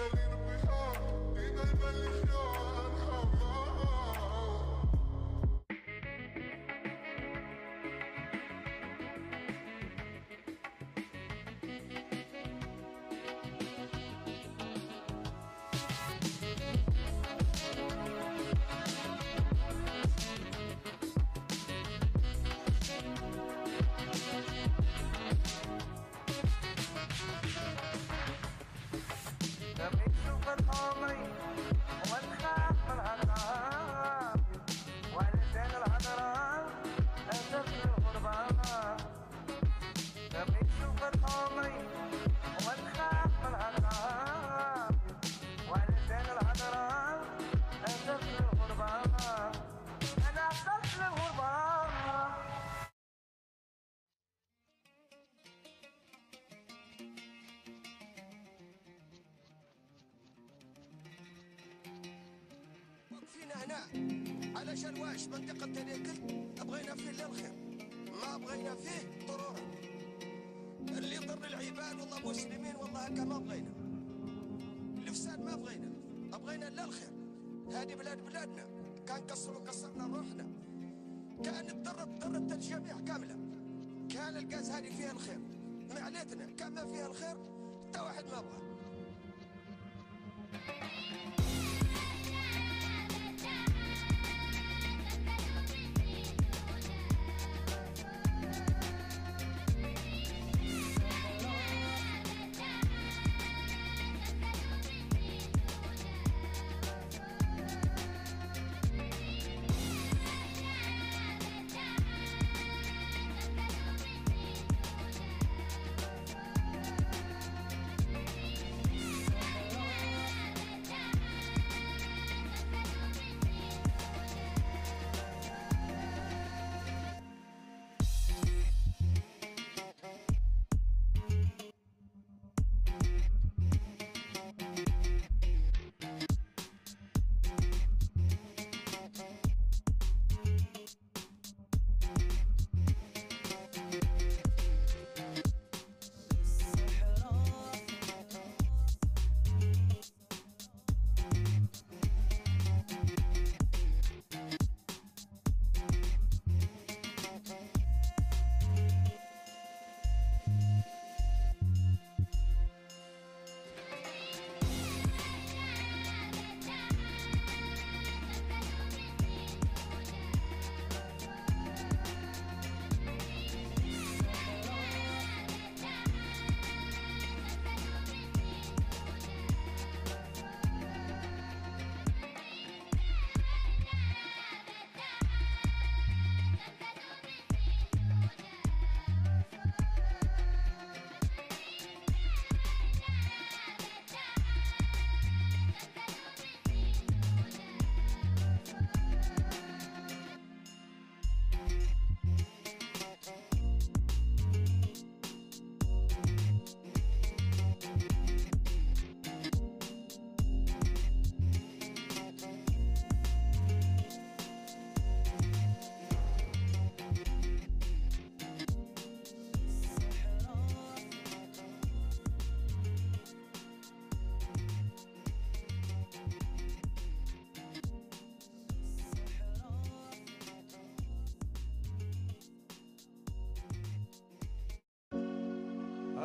Berlin, Berlin, Berlin, Berlin, واقفين هنا علشان واش منطقة تنيكل بغينا فيه للخير ما بغينا فيه ضرورة اللي يضر العباد والله مسلمين والله هكا ما بغينا الفساد ما بغينا بغينا لا الخير. هذه بلاد بلادنا. كان قصروا قصرنا روحنا. كان تضرت ضرت الجميع كاملة. كان القاز هذه فيها الخير. معلتنا كان ما فيها الخير حتى واحد ما بغى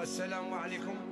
السلام عليكم.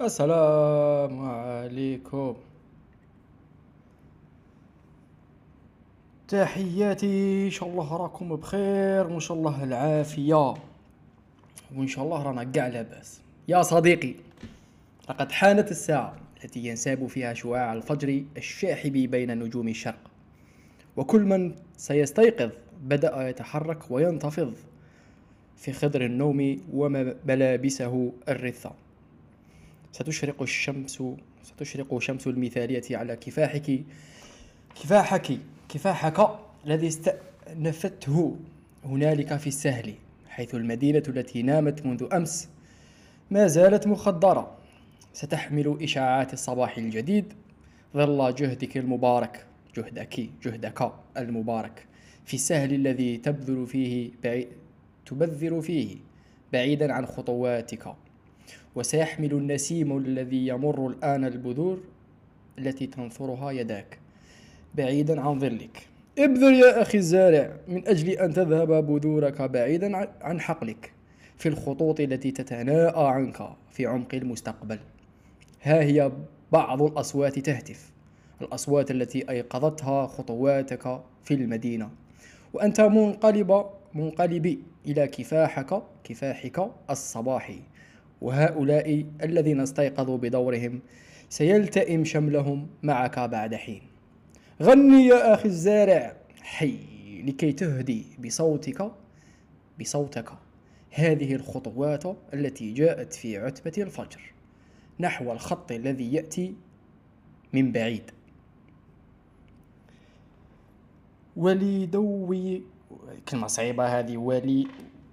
السلام عليكم. تحياتي إن شاء الله راكم بخير وإن شاء الله العافية. وإن شاء الله رانا كاع لاباس. يا صديقي لقد حانت الساعة التي ينساب فيها شعاع الفجر الشاحب بين نجوم الشرق. وكل من سيستيقظ بدأ يتحرك وينتفض في خضر النوم وملابسه الرثة. ستشرق الشمس ستشرق شمس المثالية على كفاحك. كفاحك كفاحك الذي استأنفته هنالك في السهل حيث المدينة التي نامت منذ أمس ما زالت مخدرة ستحمل إشاعات الصباح الجديد. ظل جهدك المبارك جهدك جهدك المبارك. في السهل الذي تبذل فيه بعيد تبذر فيه بعيدا عن خطواتك. وسيحمل النسيم الذي يمر الآن البذور التي تنثرها يداك. بعيدا عن ظلك. ابذر يا أخي الزارع من أجل أن تذهب بذورك بعيدا عن حقلك في الخطوط التي تتناءى عنك في عمق المستقبل. ها هي بعض الأصوات تهتف. الأصوات التي أيقظتها خطواتك في المدينة. وأنت منقلب منقلب إلى كفاحك كفاحك الصباحي. وهؤلاء الذين استيقظوا بدورهم سيلتئم شملهم معك بعد حين. غني يا أخي الزارع حي لكي تهدي بصوتك بصوتك هذه الخطوات التي جاءت في عتبة الفجر نحو الخط الذي يأتي من بعيد. ولدوي كلمة صعيبة هذه. ولي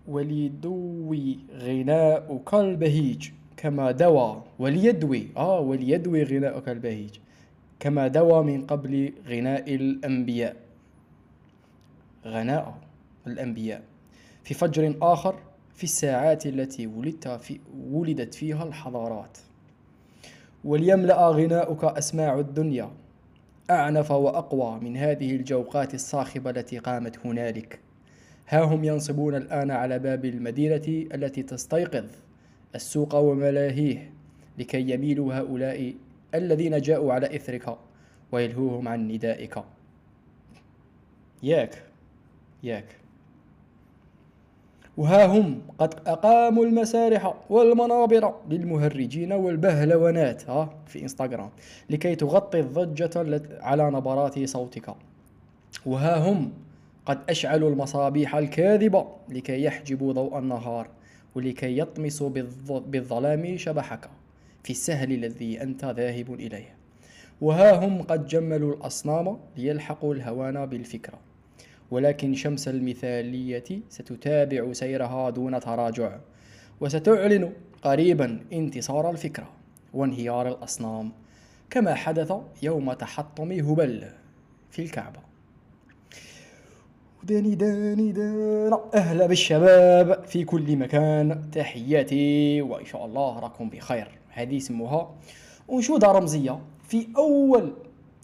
وليدوي غناؤك البهيج كما دوى. وليدوي آه وليدوي غناؤك البهيج كما دوى من قبل غناء الأنبياء. غناء الأنبياء. في فجر آخر في الساعات التي ولدت في ولدت فيها الحضارات. وليملأ غناؤك أسماع الدنيا. أعنف وأقوى من هذه الجوقات الصاخبة التي قامت هنالك. ها هم ينصبون الآن على باب المدينة التي تستيقظ السوق وملاهيه لكي يميلوا هؤلاء الذين جاءوا على إثرك ويلهوهم عن ندائك. ياك ياك. وها هم قد أقاموا المسارح والمنابر للمهرجين والبهلونات ها في إنستغرام لكي تغطي الضجة على نبرات صوتك. وها هم قد أشعلوا المصابيح الكاذبة لكي يحجبوا ضوء النهار ولكي يطمسوا بالظلام شبحك في السهل الذي أنت ذاهب إليه. وها هم قد جملوا الأصنام ليلحقوا الهوان بالفكرة. ولكن شمس المثالية ستتابع سيرها دون تراجع وستعلن قريبا انتصار الفكرة وانهيار الأصنام. كما حدث يوم تحطم هبل في الكعبة. داني داني دانا. أهلا بالشباب في كل مكان. تحياتي وإن شاء الله راكم بخير. هذه اسمها أنشودة رمزية في أول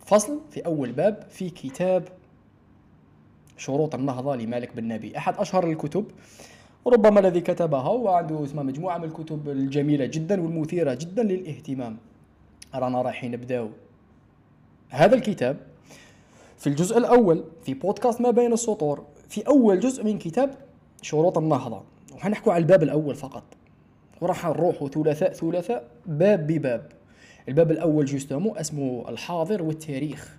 فصل في أول باب في كتاب شروط النهضة لمالك بن نبي. أحد أشهر الكتب ربما الذي كتبها وعنده اسمها مجموعة من الكتب الجميلة جدا والمثيرة جدا للاهتمام. رانا رايحين نبداو هذا الكتاب في الجزء الأول في بودكاست ما بين السطور في أول جزء من كتاب شروط النهضة. وحنحكوا على الباب الأول فقط. وراح نروحوا ثلاثاء ثلاثاء باب بباب. الباب الأول justement اسمه الحاضر والتاريخ.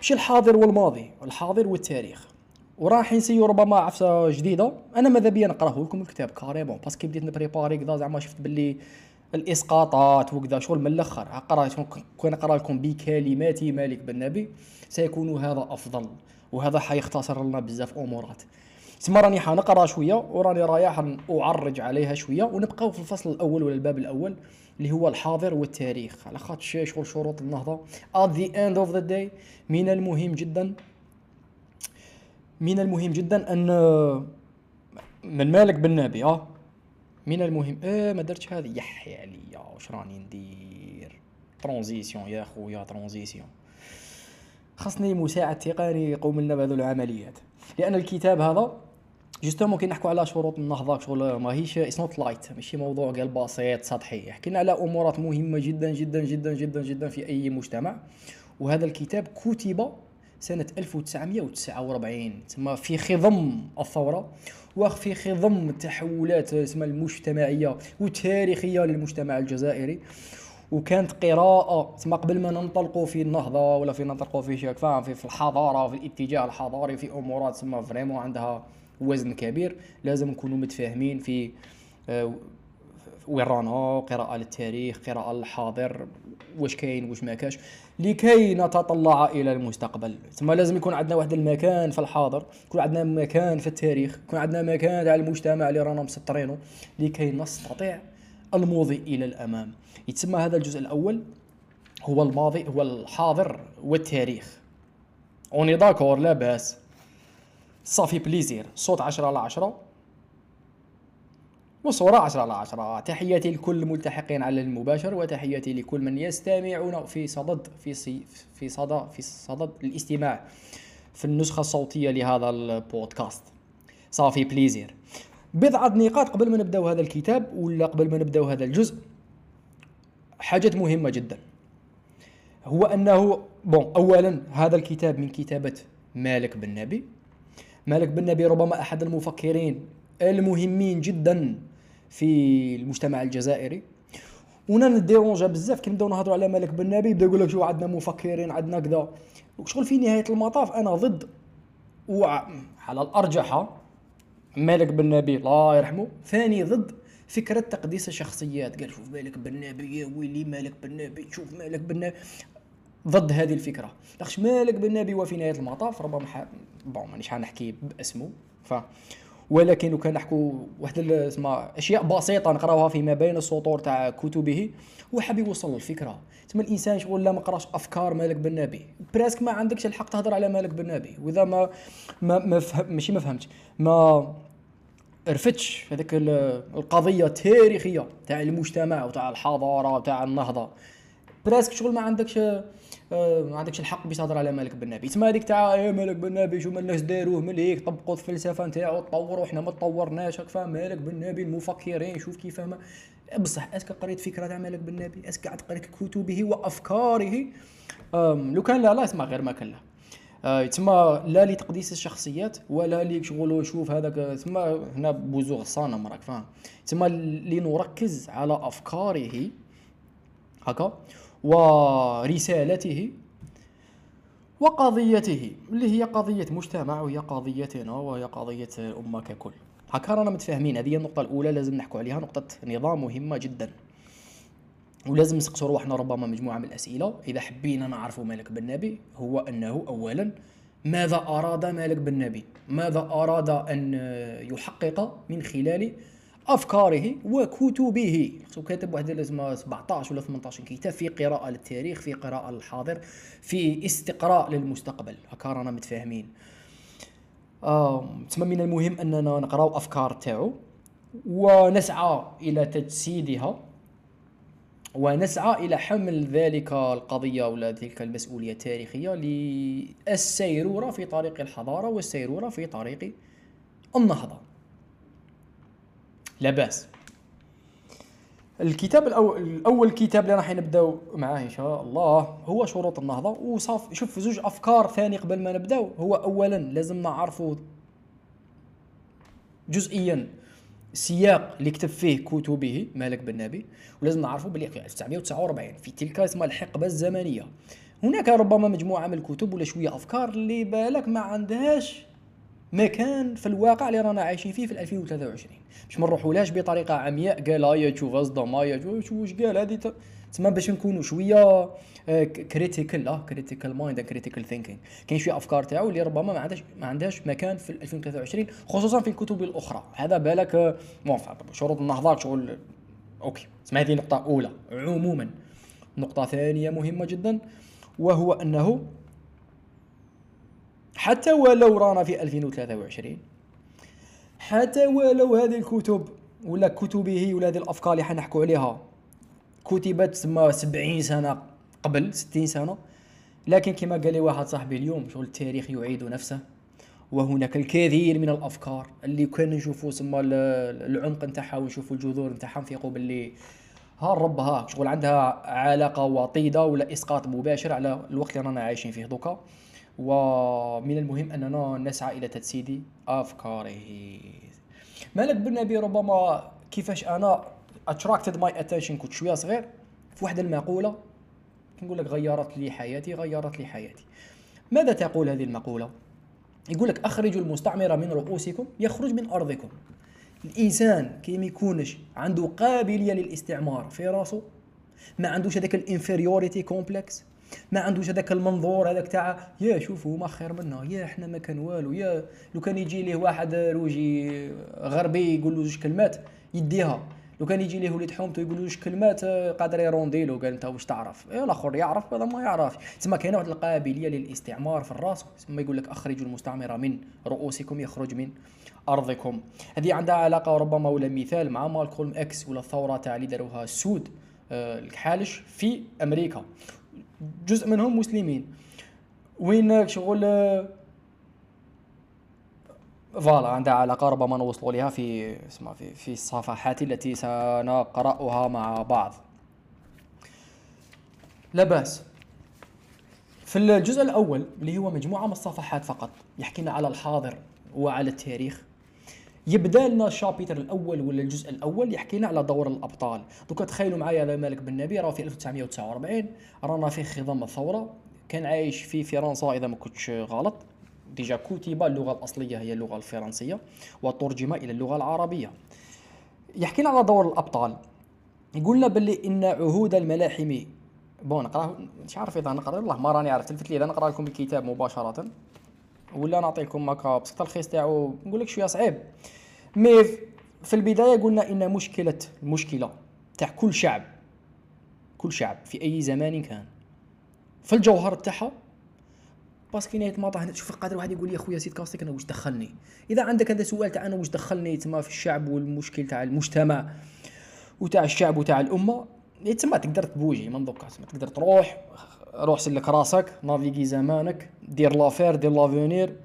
مش الحاضر والماضي الحاضر والتاريخ. وراح نسيو ربما عفسة جديدة. أنا ماذا بيا نقراه لكم الكتاب؟ carrément parce que بديت نبريباري كذا زعما شفت باللي الإسقاطات وكذا شغل من الأخر. قرات كون نقرا لكم بكلمات مالك بن نبي سيكون هذا أفضل وهذا حيختصر لنا بزاف أمورات. تسمى راني حنقرأ شوية وراني رايح أعرج عليها شوية ونبقاو في الفصل الأول ولا الباب الأول اللي هو الحاضر والتاريخ. على خاطر شغل شروط النهضة. At the end of the day من المهم جدا من المهم جدا أن من مالك بن نبي آه. من المهم آه ما درتش هذه. يحي عليا واش راني ندير؟ ترانزيسيون يا خويا ترانزيسيون. خاصني مساعد تقني يقوم لنا بهذو العمليات. لأن الكتاب هذا justement كي نحكوا على شروط النهضة شغل ماهيش it's not light ماشي موضوع قال بسيط سطحي. حكينا على أمورات مهمة جدا جدا جدا جدا جدا في أي مجتمع. وهذا الكتاب كتب سنة 1949 تسمى في خضم الثورة وفي خضم التحولات تسمى المجتمعية والتاريخية للمجتمع الجزائري. وكانت قراءة تسمى قبل ما ننطلقوا في النهضة ولا في ننطلقوا في شيء في في الحضارة وفي الاتجاه الحضاري في أمورات تسمى فريمون عندها وزن كبير. لازم نكونوا متفاهمين في آه، وين رانا قراءة للتاريخ قراءة للحاضر واش كاين واش ما كاش. لكي نتطلع إلى المستقبل. ثم لازم يكون عندنا واحد المكان في الحاضر يكون عندنا مكان في التاريخ يكون عندنا مكان تاع المجتمع اللي رانا مسطرينه. لكي نستطيع المضي إلى الأمام. يتسمى هذا الجزء الأول هو الماضي هو الحاضر والتاريخ. on est d'accord لا باس. ça fait plaisir صوت 10 على 10 وصورة 10 على 10 تحياتي لكل الملتحقين على المباشر وتحياتي لكل من يستمعون في صدد في صي في صدى في صدد الاستماع في النسخة الصوتية لهذا البودكاست. ça fait plaisir بضعة نقاط قبل ما نبداو هذا الكتاب ولا قبل ما نبداو هذا الجزء حاجات مهمة جدا. هو أنه bon أولا هذا الكتاب من كتابة مالك بن نبي. مالك بن نبي ربما أحد المفكرين المهمين جدا في المجتمع الجزائري. ونا نديرونجا بزاف كي نبداو نهضروا على مالك بن نبي يبدا يقول لك شو عندنا مفكرين عندنا كذا. شغل في نهاية المطاف أنا ضد. وعلى الأرجح مالك بن نبي الله يرحمه ثاني ضد فكرة تقديس الشخصيات. قال شوف مالك بن نبي يا ويلي مالك بن نبي شوف مالك بن نبي. ضد هذه الفكرة. لاخش مالك بن نبي وفي نهاية المطاف ربما. بون مانيش حنحكي باسمه. ف ولكن كان نحكوا واحد اسمها أشياء بسيطة نقراوها فيما بين السطور تاع كتبه. هو حاب يوصل الفكرة. تما الإنسان شغل لا ما قراش أفكار مالك بن نبي براسك ما عندكش الحق تهضر على مالك بن نبي وإذا ما ما, ما فهم ماشي ما فهمتش. ما رفتش هذيك القضية التاريخية تاع المجتمع وتاع الحضارة وتاع النهضة. براسك شغل ما عندكش ما عندكش الحق باش تهضر على مالك بن نبي. تسمى هذيك تاع يا مالك بن نبي شو الناس داروه؟ مليك طبقوا الفلسفة نتاعو تطوروا حنا ما تطورناش راك فاهم؟ مالك بن نبي المفكرين شوف كيف ما بصح اسك قريت فكرة تاع مالك بن نبي؟ اسك قعدت قريت كتبه وأفكاره. لو كان لا لا اسمع غير ما كان لا. آه تسمى لا لتقديس الشخصيات ولا لي شغل شوف هذاك تسمى هنا بوزوغ صانم راك فاهم؟ تسمى لنركز على أفكاره. هكا. ورسالته وقضيته اللي هي قضية مجتمع وهي قضيتنا وهي قضية الأمة ككل. هكا رانا متفاهمين هذه هي النقطة الأولى لازم نحكوا عليها نقطة نظام مهمة جدا. ولازم نسقسوا رواحنا ربما مجموعة من الأسئلة. إذا حبينا نعرفوا مالك بن نبي هو أنه أولا ماذا أراد مالك بن نبي؟ ماذا أراد أن يحقق من خلال أفكاره وكتبه. كاتب واحد اسمه 17 ولا 18 كتاب في قراءة للتاريخ في قراءة للحاضر في استقراء للمستقبل. هكا رانا متفاهمين. آه من المهم أننا نقراو افكار تاعو ونسعى إلى تجسيدها ونسعى إلى حمل ذلك القضية ولا تلك المسؤولية التاريخية للسيرورة في طريق الحضارة والسيرورة في طريق النهضة. لا بأس. الكتاب الأول, الأول كتاب اللي راح نبداو معاه إن شاء الله هو شروط النهضة وصاف شوف زوج أفكار ثاني قبل ما نبداو هو أولا لازم نعرفوا جزئيا سياق اللي كتب فيه كتبه مالك بن نبي ولازم نعرفوا بلي 1949 في تلك اسمها الحقبة الزمنية. هناك ربما مجموعة من الكتب ولا شوية أفكار اللي بالك ما عندهاش مكان في الواقع اللي رانا عايشين فيه في 2023 باش ما نروحولاش بطريقة عمياء قال هيا تشوف اصدم هيا واش قال هذه؟ تسمى باش نكونوا شوية critical آه critical mind critical thinking كاين شوية أفكار تاعو اللي ربما ما عندهاش ما عندهاش مكان في 2023 خصوصا في الكتب الأخرى. هذا بالك bon شروط النهضة شغل okay. اسمع هذه نقطة أولى. عموما نقطة ثانية مهمة جدا وهو أنه حتى ولو رانا في 2023 حتى ولو هذه الكتب ولا كتبه ولا هذه الأفكار اللي حنحكوا عليها كتبت تسمى 70 سنة قبل 60 سنة. لكن كما قال لي واحد صاحبي اليوم شغل التاريخ يعيد نفسه. وهناك الكثير من الأفكار اللي كان نشوفوا ال- العمق نتاعها ونشوفوا الجذور نتاعها نفيقوا باللي ها الرب ها شغل عندها علاقة وطيدة ولا إسقاط مباشر على الوقت اللي رانا عايشين فيه دوكا. ومن المهم اننا نسعى إلى تجسيد افكاره مالك بالنبي ربما كيفاش أنا attracted my attention كنت شوية صغير في واحدة المقولة. نقول لك غيرت لي حياتي غيرت لي حياتي. ماذا تقول هذه المقولة؟ يقول لك أخرجوا المستعمر من رؤوسكم يخرج من أرضكم. الإنسان كي ما يكونش عنده قابلية للاستعمار في راسه ما عندوش هذاك ال inferiority complex. ما عندوش هذاك المنظور هذاك تاع يا شوفوا هما خير منا يا إحنا ما كان والو يا لو كان يجي ليه واحد روجي غربي يقول له جوج كلمات يديها. لو كان يجي ليه وليد حومته يقول له جوج كلمات آه، قادر يروندي له قال انت واش تعرف؟ يا الآخر يعرف هذا ما يعرفش. تسمى كاينة واحد القابلية للاستعمار في الرأس تسمى يقول لك أخرجوا المستعمر من رؤوسكم يخرج من أرضكم. هذه عندها علاقة ربما ولا مثال مع مالكولم إكس ولا الثورة تاع اللي داروها السود آه، الحالش في أمريكا. جزء منهم مسلمين وين شغل فوالا عندها علاقة ربما نوصلوا لها في اسمها في في الصفحات التي سنقرأها مع بعض. لا بأس. في الجزء الأول اللي هو مجموعة من الصفحات فقط يحكينا على الحاضر وعلى التاريخ. يبدأ لنا الشابيتر الأول ولا الجزء الأول يحكينا على دور الأبطال. دوكا تخيلوا معايا هذا مالك بن نبي راه في 1949 رانا في خضم الثورة كان عايش في فرنسا إذا ما كنتش غلط. déjà كتب اللغة الأصلية هي اللغة الفرنسية وترجم إلى اللغة العربية. يحكينا على دور الأبطال. يقول لنا باللي إن عهود الملاحم bon نقراه مش عارف إذا نقرأ والله ما راني عارف تلفت لي إذا نقرأ لكم الكتاب مباشرة. ولا نعطيكم هكا بسط الخيس تاعو نقول لك شوية صعيب. mais في البداية قلنا إن مشكلة المشكلة تاع كل شعب كل شعب في أي زمان كان. في الجوهر تاعها parce que نهايه المطاف هنا. تشوف قادر واحد يقول لي اخويا سيد كاستيك أنا واش دخلني؟ إذا عندك هذا سؤال تاع أنا واش دخلني؟ تما في الشعب والمشكل تاع المجتمع وتاع الشعب وتاع الأمة تما تقدر تبوجي من دوكا تقدر تروح روح سلك راسك نافيغي زمانك دير les affaires دير l'avenir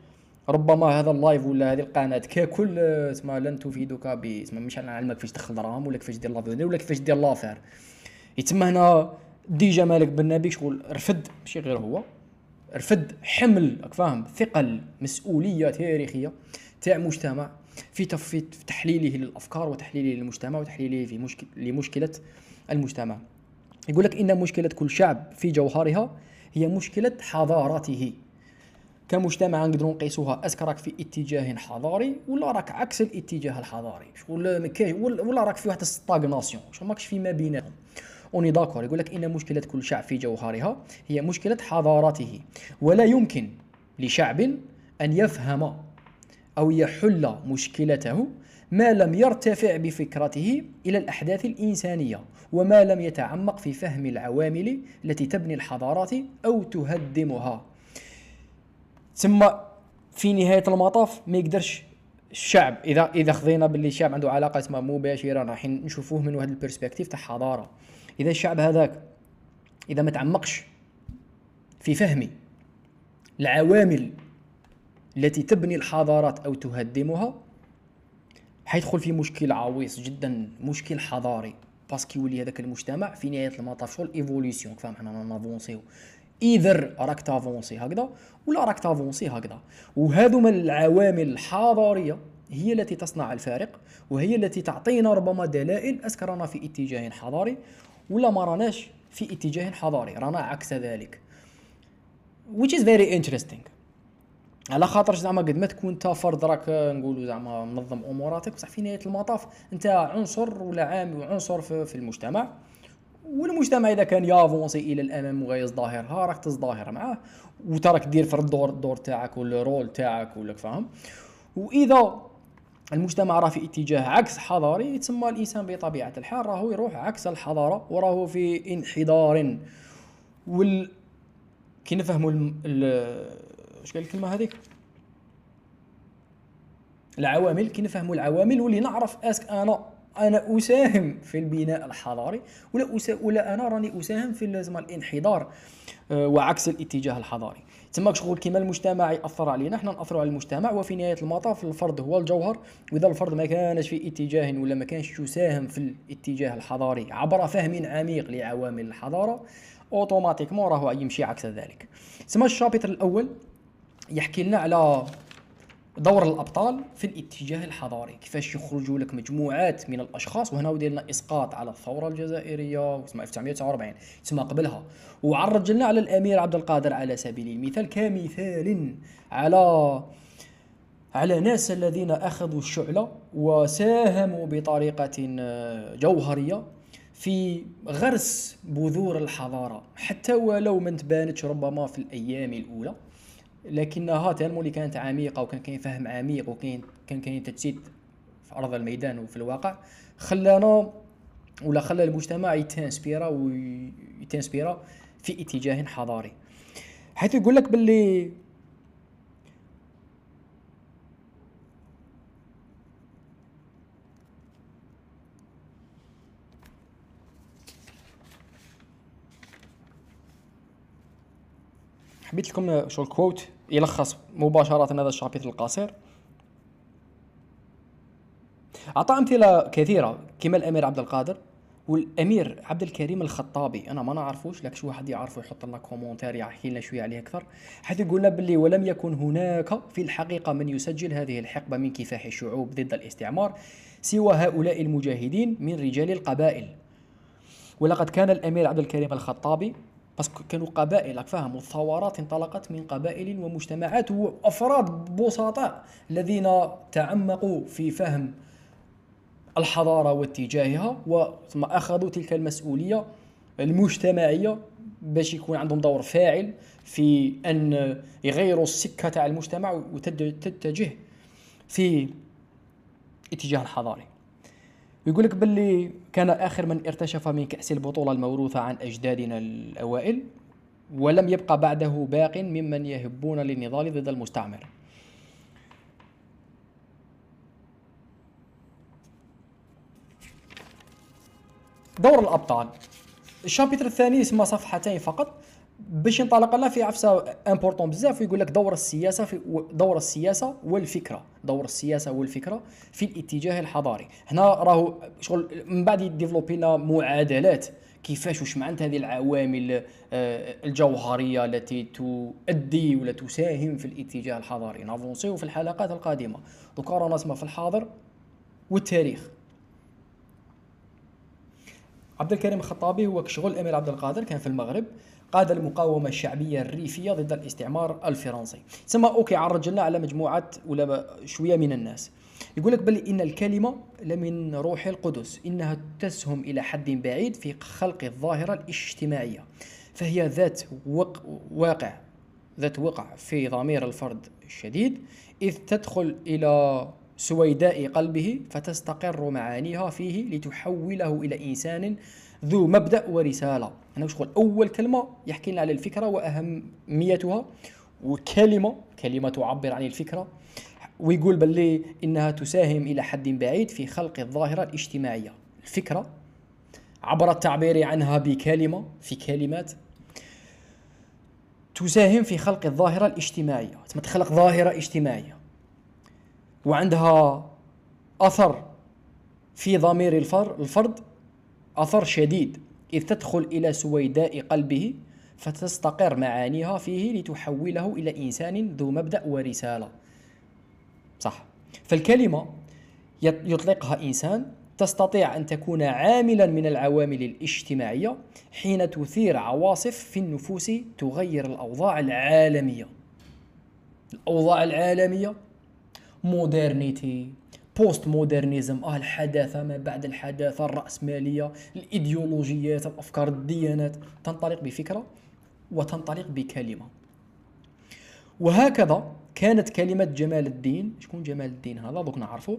ربما هذا ال live ولا هذه القناة ككل تسمى لن تفيدك ب مش نعلمك كيفاش تدخل دراهم ولا كيفاش دير l'avenir ولا كيفاش دير les affaires. يتما هنا déjà مالك بن شغل رفد ماشي غير هو رفد حمل راك فاهم ثقل مسؤولية تاريخية تاع مجتمع في في تحليله للأفكار وتحليله للمجتمع وتحليله في مشكل لمشكلة المجتمع. يقول لك إن مشكلة كل شعب في جوهرها هي مشكلة حضارته. كمجتمع نقدروا نقيسوها اسك راك في اتجاه حضاري ولا راك عكس الاتجاه الحضاري؟ شغل ما ولا راك في واحد الستاغناسيون. شغل ماكش في ما بينهم أوني داكور يقول لك إن مشكلة كل شعب في جوهرها هي مشكلة حضارته ولا يمكن لشعب أن يفهم أو يحل مشكلته ما لم يرتفع بفكرته إلى الأحداث الإنسانية وما لم يتعمق في فهم العوامل التي تبني الحضارات أو تهدمها. ثم في نهاية المطاف ما يقدرش الشعب اذا إذا خذينا باللي الشعب عنده علاقة اسمها مباشرة راح نشوفوه من واحد البرسبكتيف تاع حضارة. إذا الشعب هذاك إذا ما تعمقش في فهم العوامل التي تبني الحضارات أو تهدمها حيدخل في مشكل عويص جدا مشكل حضاري. parce que يولي هذاك المجتمع في نهايه المطاف شغل évolution فاهم حنا نافونسيو either راك تافونسي هكذا ولا راك تافونسي هكذا. وهذو من العوامل الحضارية هي التي تصنع الفارق وهي التي تعطينا ربما دلائل est-ce que رانا في اتجاه حضاري ولا ما راناش في اتجاه حضاري رانا عكس ذلك. Which is very interesting. على خاطر زعما قد ما تكون انت فرد راك نقولوا زعما منظم أموراتك بصح في نهاية المطاف أنت عنصر ولا عامل وعنصر في المجتمع. والمجتمع إذا كان يافونسي إلى الامام ويزدهر ها راك تزدهر معاه وتراك دير في الدور الدور تاعك ولا تاعك ولا فاهم؟ وإذا المجتمع راه في اتجاه عكس حضاري يتسمى الإنسان بطبيعة الحال راهو يروح عكس الحضارة وراهو في انحدار. وال كي نفهموا الم... ال... واش قال الكلمة هذيك؟ العوامل كي نفهموا العوامل واللي نعرف أسك أنا. أنا أساهم في البناء الحضاري ولا أسا ولا أنا راني أساهم في لازم الانحدار آه، وعكس الاتجاه الحضاري. تما شغل كيما المجتمع يأثر علينا حنا نأثروا على المجتمع وفي نهاية المطاف الفرد هو الجوهر وإذا الفرد ما كانش في اتجاه ولا ما كانش يساهم في الاتجاه الحضاري عبر فهم عميق لعوامل الحضارة أوتوماتيكمون راهو يمشي عكس ذلك. تسمى الشابتر الأول يحكي لنا على دور الأبطال في الاتجاه الحضاري. كيفاش يخرجوا لك مجموعات من الأشخاص؟ وهنا ودير لنا إسقاط على الثورة الجزائرية واسمها 1949 تسمى قبلها. وعرج لنا على الأمير عبد القادر على سبيل المثال كمثال على على ناس الذين أخذوا الشعلة وساهموا بطريقة آه، جوهرية في غرس بذور الحضارة. حتى ولو ما تبانتش ربما في الأيام الأولى. لكنها تنمو اللي كانت عميقة وكان كاين فهم عميق وكاين كان كاين تجسيد في أرض الميدان وفي الواقع خلانا ولا خلى المجتمع يتانسبيرا ويتانسبيرا في اتجاه حضاري. حيث يقول لك باللي حبيت لكم شو الكوت يلخص مباشرة هذا الشابتر القصير. أعطى أمثلة كثيرة كما الأمير عبد القادر والأمير عبد الكريم الخطابي. أنا ما نعرفوش لك شو واحد يعرفه يحط لنا كومونتير يحكي لنا شوية عليه أكثر. حيث يقول باللي ولم يكن هناك في الحقيقة من يسجل هذه الحقبة من كفاح الشعوب ضد الاستعمار سوى هؤلاء المجاهدين من رجال القبائل ولقد كان الأمير عبد الكريم الخطابي بس كانوا قبائل راك فاهم؟ انطلقت من قبائل ومجتمعات وأفراد بسطاء الذين تعمقوا في فهم الحضارة واتجاهها ثم أخذوا تلك المسؤولية المجتمعية باش يكون عندهم دور فاعل في أن يغيروا السكة تاع المجتمع وتتجه في اتجاه الحضاري. ويقول لك باللي كان آخر من ارتشف من كأس البطولة الموروثة عن أجدادنا الأوائل ولم يبقى بعده باق ممن يهبون للنضال ضد المستعمر. دور الأبطال. الشابتر الثاني اسمه صفحتين فقط. باش ينطلق لنا في عفسة امبورطون بزاف ويقول لك دور السياسة في دور السياسة والفكرة. دور السياسة والفكرة في الاتجاه الحضاري. هنا راهو شغل من بعد يديفلوبي لنا معادلات. كيفاش وش معنات هذه العوامل آه، الجوهرية التي تؤدي ولا تساهم في الاتجاه الحضاري؟ نافونسيو في الحلقات القادمة. دوكا رانا في الحاضر. والتاريخ. عبد الكريم الخطابي هو كشغل الامير عبد القادر كان في المغرب. قاد المقاومة الشعبية الريفية ضد الاستعمار الفرنسي. ثم أوكي عرج لنا على مجموعة ولا شوية من الناس. يقول لك بل إن الكلمة لمن روح القدس إنها تسهم إلى حد بعيد في خلق الظاهرة الاجتماعية. فهي ذات. واقع ذات وقع في ضمير الفرد الشديد. إذ تدخل إلى سويداء قلبه فتستقر معانيها فيه لتحوله إلى إنسان ذو مبدأ ورسالة. أنا شغل أول كلمة يحكي لنا على الفكرة واهميتها وكلمة كلمة تعبر عن الفكرة ويقول باللي إنها تساهم إلى حد بعيد في خلق الظاهرة الاجتماعية. الفكرة عبر التعبير عنها بكلمة في كلمات تساهم في خلق الظاهرة الاجتماعية. تخلق ظاهرة اجتماعية. وعندها أثر في ضمير الفرد أثر شديد. إذ تدخل إلى سويداء قلبه فتستقر معانيها فيه لتحوله إلى إنسان ذو مبدأ ورسالة. صح. فالكلمة يطلقها إنسان تستطيع أن تكون عاملا من العوامل الاجتماعية حين تثير عواصف في النفوس تغير الأوضاع العالمية. الأوضاع العالمية modernity post modernism آه الحداثة ما بعد الحداثة الرأسمالية الإيديولوجيات الأفكار الديانات. تنطلق بفكرة وتنطلق بكلمة. وهكذا كانت كلمة جمال الدين. شكون جمال الدين هذا؟ دوك نعرفه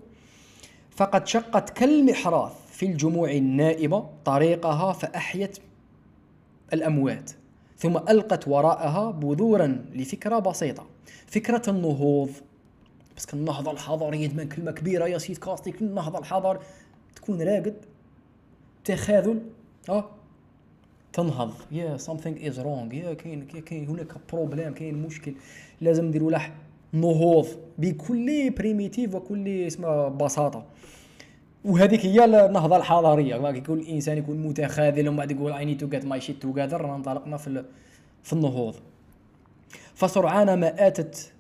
فقد شقت كالمحراث في الجموع النائمه طريقها فأحيت الأموات ثم ألقت وراءها بذورا لفكرة بسيطة فكرة النهوض. بس النهضه الحضاريه تبان كلمة كبيرة يا سيد كاستيك النهضه الحضاريه تكون راقد. تخاذل. آه تنهض. يا something is wrong. يا كاين كاين هناك problème كاين مشكل. لازم نديروا له نهوض بكل primitive وكل اسمها بساطة. وهذيك هي النهضة الحضاريه يكون الإنسان يكون متخاذل ومن بعد يقول I need to get my shit together انطلقنا في في النهوض. فسرعان ما آتت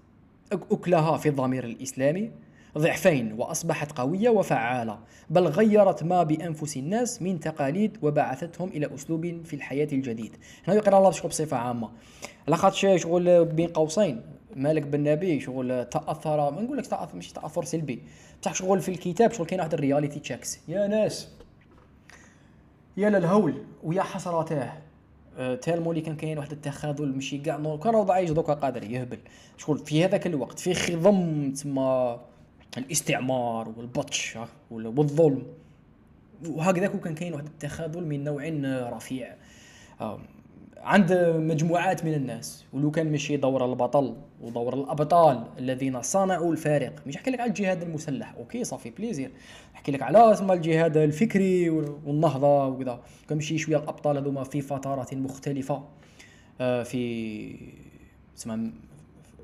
أك- أكلها في الضمير الإسلامي ضعفين وأصبحت قوية وفعالة بل غيرت ما بأنفس الناس من تقاليد وبعثتهم إلى أسلوب في الحياة الجديد. هنا يقرأ الله شغل بصفة عامة. لاخاطش شغل بين قوسين مالك بن نبي شغل تأثر ما نقول لك تأثر مش تأثر سلبي بصح شغل في الكتاب شغل كاين واحد ال reality checks. يا ناس يا للهول ويا حسراتاه. آه، tellement اللي كان كاين واحد التخاذل ماشي كاع نور كان راه عايش دوكا قادر يهبل. شغل في هذاك الوقت في خضم تما الاستعمار والبطش وال- والظلم. وهكذا كان كاين واحد التخاذل من نوع رفيع. آم، عند مجموعات من الناس ولو كان ماشي دور البطل ودور الأبطال الذين صنعوا الفارق مش احكي لك على الجهاد المسلح okay ça fait plaisir. احكي لك على اسمها الجهاد الفكري والنهضة وكذا. كنمشي شوية الأبطال هذوما في فترات مختلفة. آه، في اسمها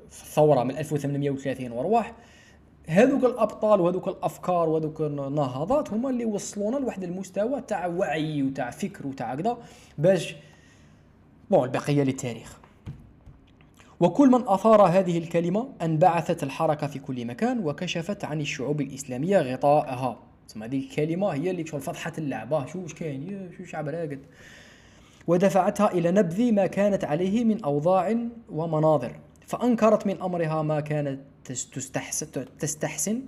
في الثوره من 1830 ورواح هذوك الأبطال وهذوك الأفكار وهذوك النهضات هما اللي وصلونا لواحد المستوى تاع وعي وتاع فكر وتاع كذا باش بون البقية للتاريخ. وكل من أثار هذه الكلمة انبعثت الحركة في كل مكان وكشفت عن الشعوب الإسلامية غطاءها. تسمى هذه الكلمة هي اللي شغل فتحت اللعبة. شو واش كاين؟ شو شعب راقد؟ ودفعتها إلى نبذ ما كانت عليه من أوضاع ومناظر. فأنكرت من أمرها ما كانت تس- تستحسن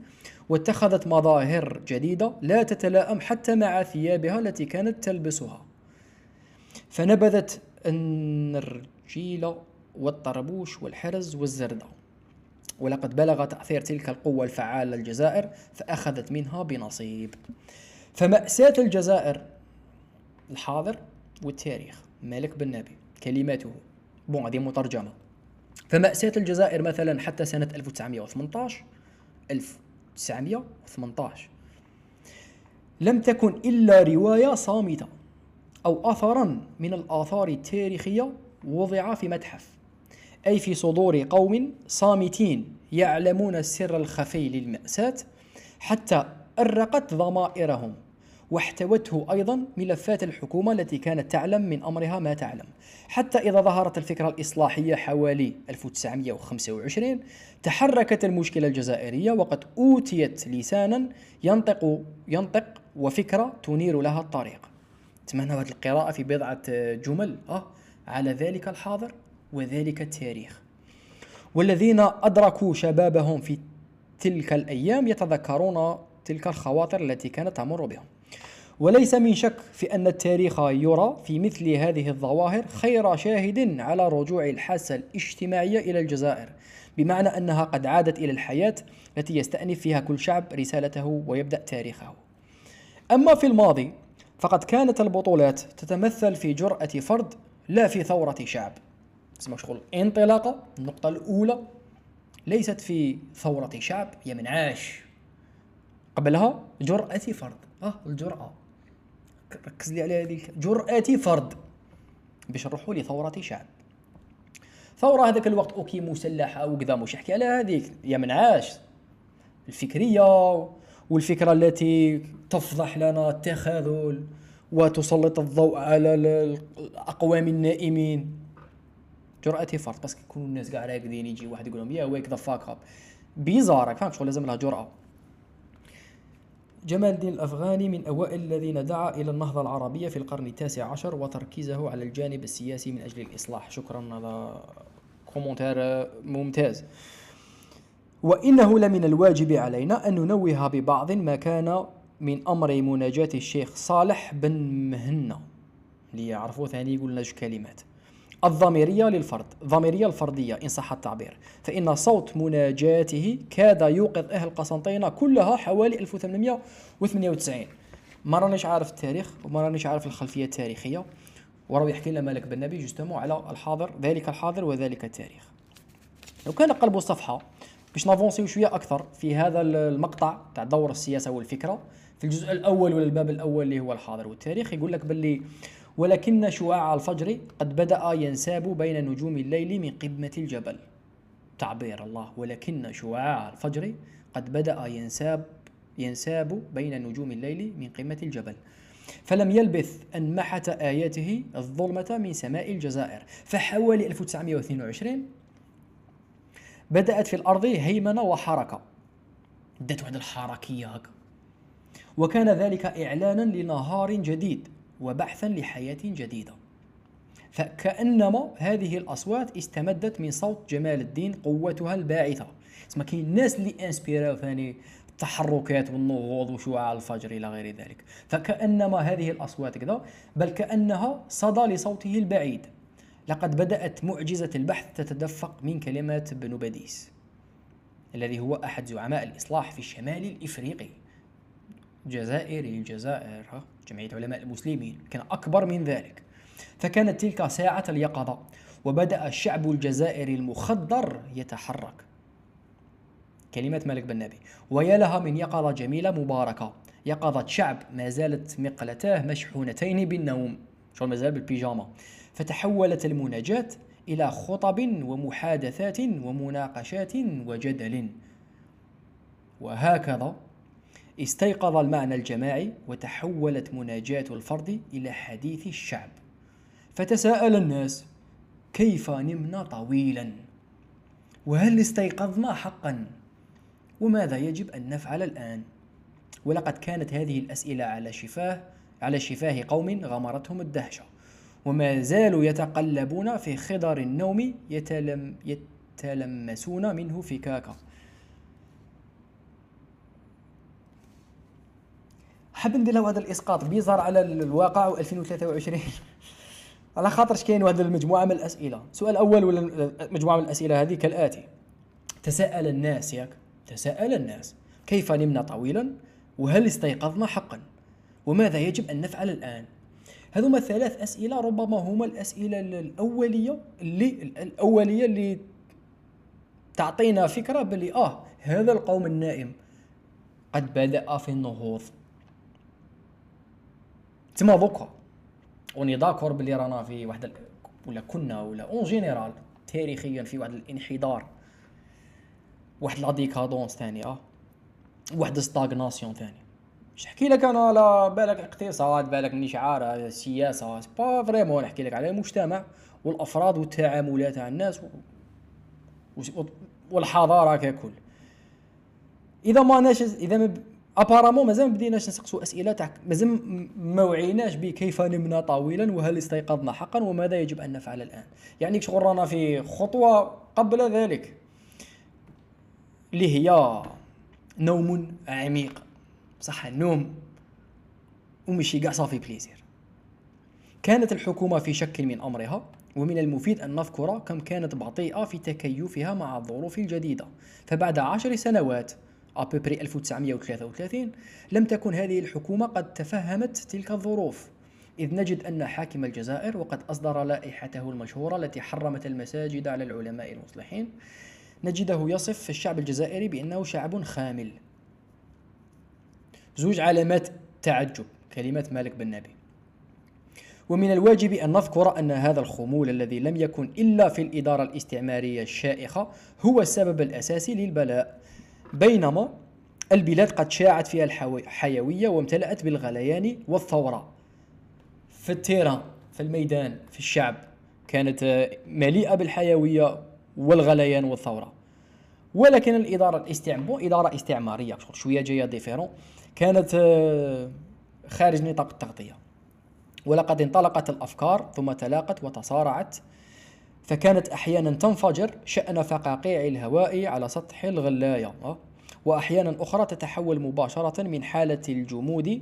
واتخذت مظاهر جديدة لا تتلائم حتى مع ثيابها التي كانت تلبسها. فنبذت النرجيل والطربوش والحرز والزردة ولقد بلغ تأثير تلك القوة الفعالة الجزائر فأخذت منها بنصيب. فمأساة الجزائر الحاضر والتاريخ مالك بن نبي كلماته بون هذه مترجمة. فمأساة الجزائر مثلا حتى سنة 1918 1918 لم تكن إلا رواية صامتة. أو أثرا من الآثار التاريخية وضع في متحف أي في صدور قوم صامتين يعلمون السر الخفي للمأساة حتى أرقت ضمائرهم واحتوته أيضا ملفات الحكومة التي كانت تعلم من أمرها ما تعلم. حتى إذا ظهرت الفكرة الإصلاحية حوالي 1925 تحركت المشكلة الجزائرية وقد أوتيت لسانا ينطق ينطق وفكرة تنير لها الطريق. هذه القراءة في بضعة جمل أه على ذلك الحاضر وذلك التاريخ. والذين أدركوا شبابهم في تلك الأيام يتذكرون تلك الخواطر التي كانت تمر بهم. وليس من شك في أن التاريخ يرى في مثل هذه الظواهر خير شاهد على رجوع الحاسة الاجتماعية إلى الجزائر بمعنى أنها قد عادت إلى الحياة التي يستأنف فيها كل شعب رسالته ويبدأ تاريخه. أما في الماضي فقد كانت البطولات تتمثل في جرأة فرد لا في ثورة شعب. اسمها شغل انطلاقة النقطة الأولى ليست في ثورة شعب هي من عاش. قبلها جرأة فرد. آه الجرأة. ركز لي على هذه جرأة فرد باش نروحوا لثورة شعب. ثورة هذاك الوقت أوكي مسلحة وكذا مش احكي على هذيك. يا من عاش. الفكرية والفكرة التي تفضح لنا التخاذل وتسلط الضوء على ال- الأقوام النائمين. جرأة فرد بس يكونوا الناس كاع راقدين يجي واحد يقول لهم يا wake the fuck up bizarre فاهم شغل؟ لازم لها جرأة. جمال الدين الأفغاني من أوائل الذين دعا إلى النهضة العربية في القرن التاسع عشر وتركيزه على الجانب السياسي من أجل الإصلاح. شكرا هذا commentaire ممتاز. وإنه لمن الواجب علينا أن ننوه ببعض ما كان من أمر مناجاة الشيخ صالح بن مهنا اللي يعرفوه ثاني يقول لنا كلمات. الضميرية للفرد. ضميرية الفردية إن صح التعبير. فإن صوت مناجاته كاد يوقظ أهل قسنطينة كلها حوالي 1898 ما رانيش عارف التاريخ وما رانيش عارف الخلفية التاريخية. وراه يحكي لنا مالك بن نبي جوستومون على الحاضر ذلك الحاضر وذلك التاريخ. لو كان قلبوا الصفحة باش نافونسيو شوية أكثر في هذا المقطع تاع دور السياسة والفكرة. في الجزء الأول ولا الباب الأول اللي هو الحاضر والتاريخ يقول لك باللي ولكن شعاع الفجر قد بدأ ينساب بين نجوم الليل من قمة الجبل. تعبير الله ولكن شعاع الفجر قد بدأ ينساب ينساب بين نجوم الليل من قمة الجبل. فلم يلبث أن محت آياته الظلمة من سماء الجزائر. فحوالي 1922 بدأت في الأرض هيمنة وحركة. بدأت واحد الحركية هكا. وكان ذلك إعلانا لنهار جديد وبحثا لحياة جديدة. فكأنما هذه الأصوات استمدت من صوت جمال الدين قوتها الباعثة. تسمى كاين الناس اللي انسبيراو ثاني التحركات والنهوض وشعاع الفجر إلى غير ذلك. فكأنما هذه الأصوات كذا بل كأنها صدى لصوته البعيد. لقد بدأت معجزة البحث تتدفق من كلمات بن بديس الذي هو أحد زعماء الإصلاح في الشمال الإفريقي. جزائري الجزائر ها جمعية علماء المسلمين كان أكبر من ذلك. فكانت تلك ساعة اليقظة وبدأ الشعب الجزائري المخضر يتحرك. كلمات مالك بن نبي ويا لها من يقظة جميلة مباركة. يقظة شعب ما زالت مقلتاه مشحونتين بالنوم. شغل ما زال بالبيجاما فتحولت المناجاة إلى خطب ومحادثات ومناقشات وجدل. وهكذا استيقظ المعنى الجماعي وتحولت مناجاة الفرد إلى حديث الشعب. فتساءل الناس كيف نمنا طويلا؟ وهل استيقظنا حقا؟ وماذا يجب أن نفعل الآن؟ ولقد كانت هذه الأسئلة على شفاه على شفاه قوم غمرتهم الدهشة وما زالوا يتقلبون في خضر النوم يتلم يتلمسون منه فكاكا. حاب ندير هذا الإسقاط بيزار على الواقع 2023 على خاطرش كاين واحد المجموعة من الأسئلة. السؤال الأول ولا مجموعه من الأسئلة هذه كالآتي. تساءل الناس ياك تساءل الناس. كيف نمنا طويلا؟ وهل استيقظنا حقا؟ وماذا يجب أن نفعل الآن؟ هذوما ثلاث أسئلة ربما هما الأسئلة الأولية اللي الأولية اللي تعطينا فكرة بلي آه هذا القوم النائم قد بدأ في النهوض. تما دوكا on est d'accord بلي رانا في واحد ولا كنا ولا en général تاريخيا في واحد الانحدار. واحد la décadence ثاني آه. واحد stagnation ثاني. اش نحكي لك أنا؟ على بالك اقتصاد بالك مني شعار سياسة. bah vraiment نحكي لك على المجتمع والأفراد والتعاملات تاع الناس و... والحضارة ككل. إذا ما ناش إذا ما ابارامون مازال ما بديناش نسقسوا أسئلة تاع مازال ما وعيناش بكيف نمنا طويلا وهل استيقظنا حقا وماذا يجب أن نفعل الآن. يعني شغل رانا في خطوة قبل ذلك اللي هي نوم عميق. صح النوم ومشي كاع صافي بليزير. كانت الحكومة في شك من أمرها ومن المفيد أن نذكر كم كانت بطيئة في تكيفها مع الظروف الجديدة. فبعد عشر سنوات أبري 1933 لم تكن هذه الحكومة قد تفهمت تلك الظروف. إذ نجد أن حاكم الجزائر وقد أصدر لائحته المشهورة التي حرمت المساجد على العلماء المصلحين. نجده يصف الشعب الجزائري بأنه شعب خامل. زوج علامات تعجب كلمات مالك بن نبي. ومن الواجب أن نذكر أن هذا الخمول الذي لم يكن إلا في الإدارة الاستعمارية الشائخة هو السبب الأساسي للبلاء. بينما البلاد قد شاعت فيها الحيوية وامتلأت بالغليان والثورة. في ال terrain في الميدان في الشعب كانت مليئة بالحيوية والغليان والثورة. ولكن الإدارة الاستعمار إدارة استعمارية شوية جاية différent كانت آه، خارج نطاق التغطية. ولقد انطلقت الأفكار ثم تلاقت وتصارعت. فكانت أحيانا تنفجر شأن فقاقيع الهواء على سطح الغلاية. وأحيانا أخرى تتحول مباشرة من حالة الجمود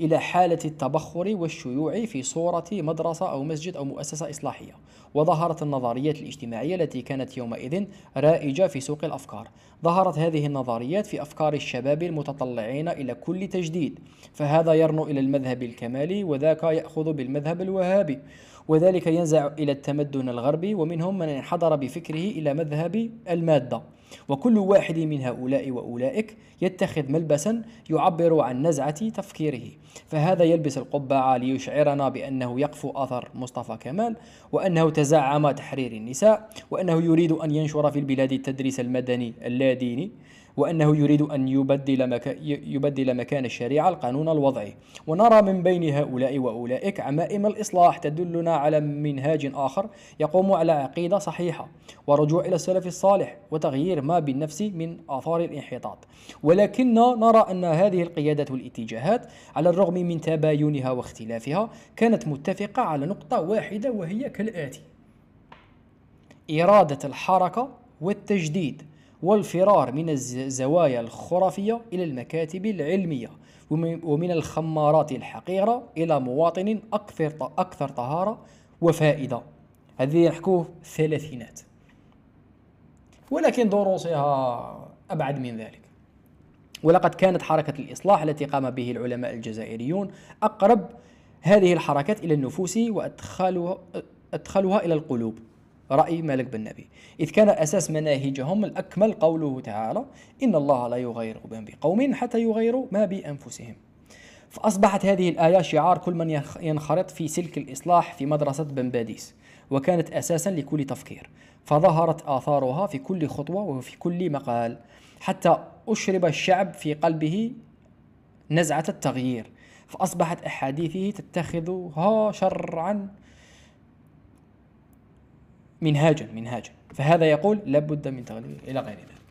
إلى حالة التبخر والشيوع في صورة مدرسة أو مسجد أو مؤسسة إصلاحية. وظهرت النظريات الاجتماعية التي كانت يومئذ رائجة في سوق الأفكار. ظهرت هذه النظريات في أفكار الشباب المتطلعين إلى كل تجديد فهذا يرنو إلى المذهب الكمالي وذاك يأخذ بالمذهب الوهابي. وذلك ينزع إلى التمدن الغربي ومنهم من انحدر بفكره إلى مذهب المادة. وكل واحد من هؤلاء وأولئك يتخذ ملبسا يعبر عن نزعة تفكيره. فهذا يلبس القبعة ليشعرنا بأنه يقفو أثر مصطفى كمال وأنه تزعم تحرير النساء وأنه يريد أن ينشر في البلاد التدريس المدني اللاديني وأنه يريد أن يبدل, مكا يبدل مكان الشريعة القانون الوضعي. ونرى من بين هؤلاء وأولئك عمائم الإصلاح تدلنا على منهاج آخر يقوم على عقيدة صحيحة ورجوع إلى السلف الصالح وتغيير ما بالنفس من آثار الانحطاط. ولكننا نرى أن هذه القيادة والاتجاهات على الرغم من تباينها واختلافها كانت متفقة على نقطة واحدة وهي كالآتي إرادة الحركة والتجديد. والفرار من الزوايا الخرافية إلى المكاتب العلمية ومن الخمارات الحقيرة إلى مواطن أكثر أكثر طهارة وفائدة. هذه نحكوه الثلاثينات ولكن دروسها أبعد من ذلك. ولقد كانت حركة الإصلاح التي قام به العلماء الجزائريون أقرب هذه الحركات إلى النفوس وأدخلها أدخلها إلى القلوب. رأي مالك بن نبي. إذ كان أساس مناهجهم الأكمل قوله تعالى إن الله لا يغير بقوم حتى يغيروا ما بأنفسهم. فأصبحت هذه الآية شعار كل من ينخرط في سلك الإصلاح في مدرسة بن باديس وكانت أساسا لكل تفكير. فظهرت آثارها في كل خطوة وفي كل مقال حتى أشرب الشعب في قلبه نزعة التغيير. فأصبحت أحاديثه تتخذها شرعا منهاجا منهاجا. فهذا يقول لابد من تغيير إلى غير ذلك.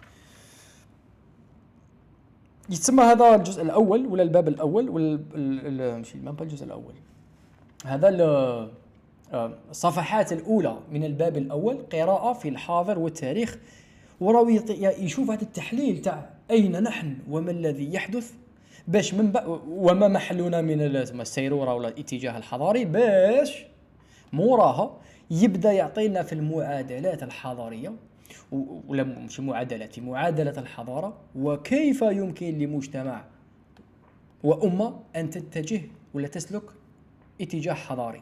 يتسمى هذا الجزء الأول ولا الباب الأول ولا مش ما الجزء الأول. هذا آه، الصفحات الأولى من الباب الأول قراءة في الحاضر والتاريخ. وراوي يشوف هذا التحليل تاع أين نحن وما الذي يحدث. باش من وما محلنا من السيرورة ولا الاتجاه الحضاري باش موراها يبدأ يعطينا في المعادلات الحضارية ولا مش معادلات في معادلة الحضارة وكيف يمكن لمجتمع وأمة أن تتجه ولا تسلك اتجاه حضاري.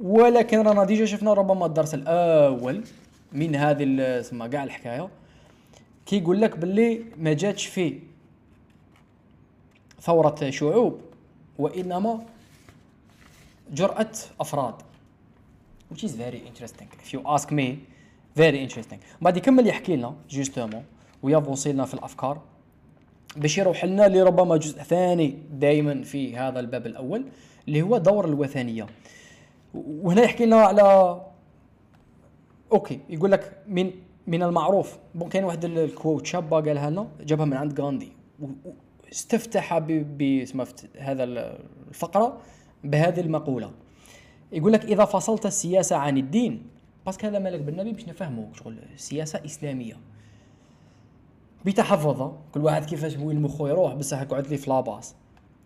ولكن رانا ديجا شفنا ربما الدرس الأول من هذه تسمى كاع الحكاية كيقول لك باللي ما جاتش في ثورة شعوب وإنما جرأة أفراد. Which is very interesting. If you ask me very interesting. بعد يكمل يحكي لنا justement ويفوصي لنا في الأفكار. باش يروح لنا لربما جزء ثاني دائما في هذا الباب الأول اللي هو دور الوثنية. وهنا يحكي لنا على okay يقول لك من من المعروف. bon كاين واحد ال quote شابة قالها لنا جابها من عند غاندي. استفتح ب هذا الفقرة بهذه المقولة. يقول لك إذا فصلت السياسة عن الدين parce que هذا مالك بالنبي باش نفهموا شغل سياسة إسلامية. بتحفظ كل واحد كيفاش وين مخو يروح بصح قعد لي في la base.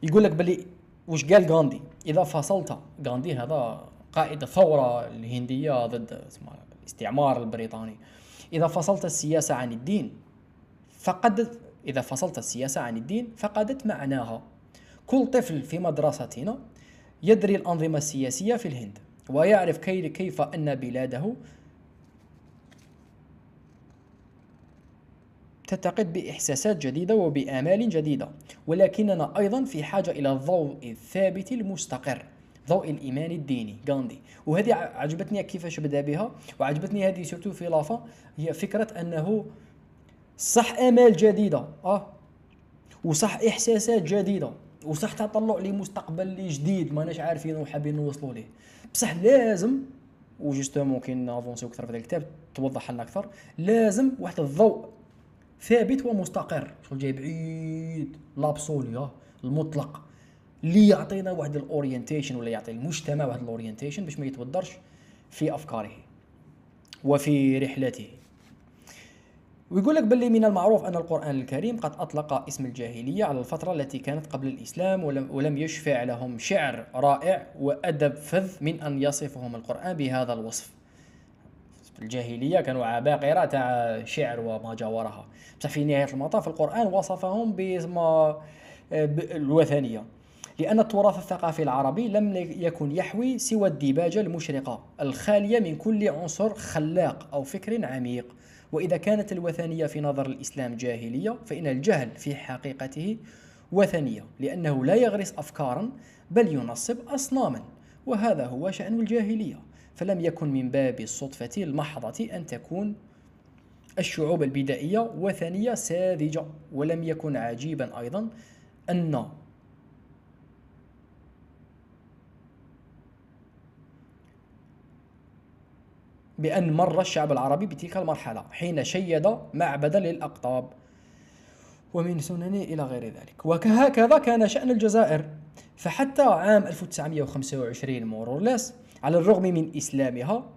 يقول لك بلي واش قال غاندي؟ إذا فصلت غاندي هذا قائد الثورة الهندية ضد الاستعمار البريطاني. إذا فصلت السياسة عن الدين فقدت إذا فصلت السياسة عن الدين فقدت معناها. كل طفل في مدرستنا يدري الأنظمة السياسية في الهند ويعرف كيف أن بلاده تتقد بإحساسات جديدة وبآمال جديدة ولكننا أيضا في حاجة إلى الضوء الثابت المستقر ضوء الإيمان الديني غاندي. وهذه عجبتني كيفاش بدا بها وعجبتني هذه surtout في لافا هي فكرة أنه صح آمال جديدة أه وصح إحساسات جديدة. وصح تطلع لمستقبل جديد ماناش عارفين وحابين نوصلوا ليه. بصح لازم و justement كاين نافونسيو أكثر في هذا الكتاب توضح لنا أكثر لازم واحد الضوء ثابت ومستقر. شغل جاي بعيد l'absolu المطلق. اللي يعطينا واحد ال orientation ولا يعطي المجتمع واحد ال orientation باش ما يتودرش في أفكاره وفي رحلته. ويقول لك باللي من المعروف أن القرآن الكريم قد أطلق اسم الجاهلية على الفترة التي كانت قبل الإسلام ولم, يشفع لهم شعر رائع وأدب فذ من أن يصفهم القرآن بهذا الوصف. الجاهلية كانوا عباقرة تاع شعر وما جاورها. بصح في نهاية المطاف القرآن وصفهم باسم الوثنية. لأن التراث الثقافي العربي لم يكن يحوي سوى الديباجة المشرقة الخالية من كل عنصر خلاق أو فكر عميق. وإذا كانت الوثنية في نظر الإسلام جاهلية فإن الجهل في حقيقته وثنية لأنه لا يغرس أفكارا بل ينصب أصناما وهذا هو شأن الجاهلية. فلم يكن من باب الصدفة المحضة أن تكون الشعوب البدائية وثنية ساذجة ولم يكن عجيبا أيضا أن بأن مر الشعب العربي بتلك المرحلة حين شيد معبدا للأقطاب. ومن سننه إلى غير ذلك. وهكذا كان شأن الجزائر. فحتى عام 1925 مورورلس على الرغم من إسلامها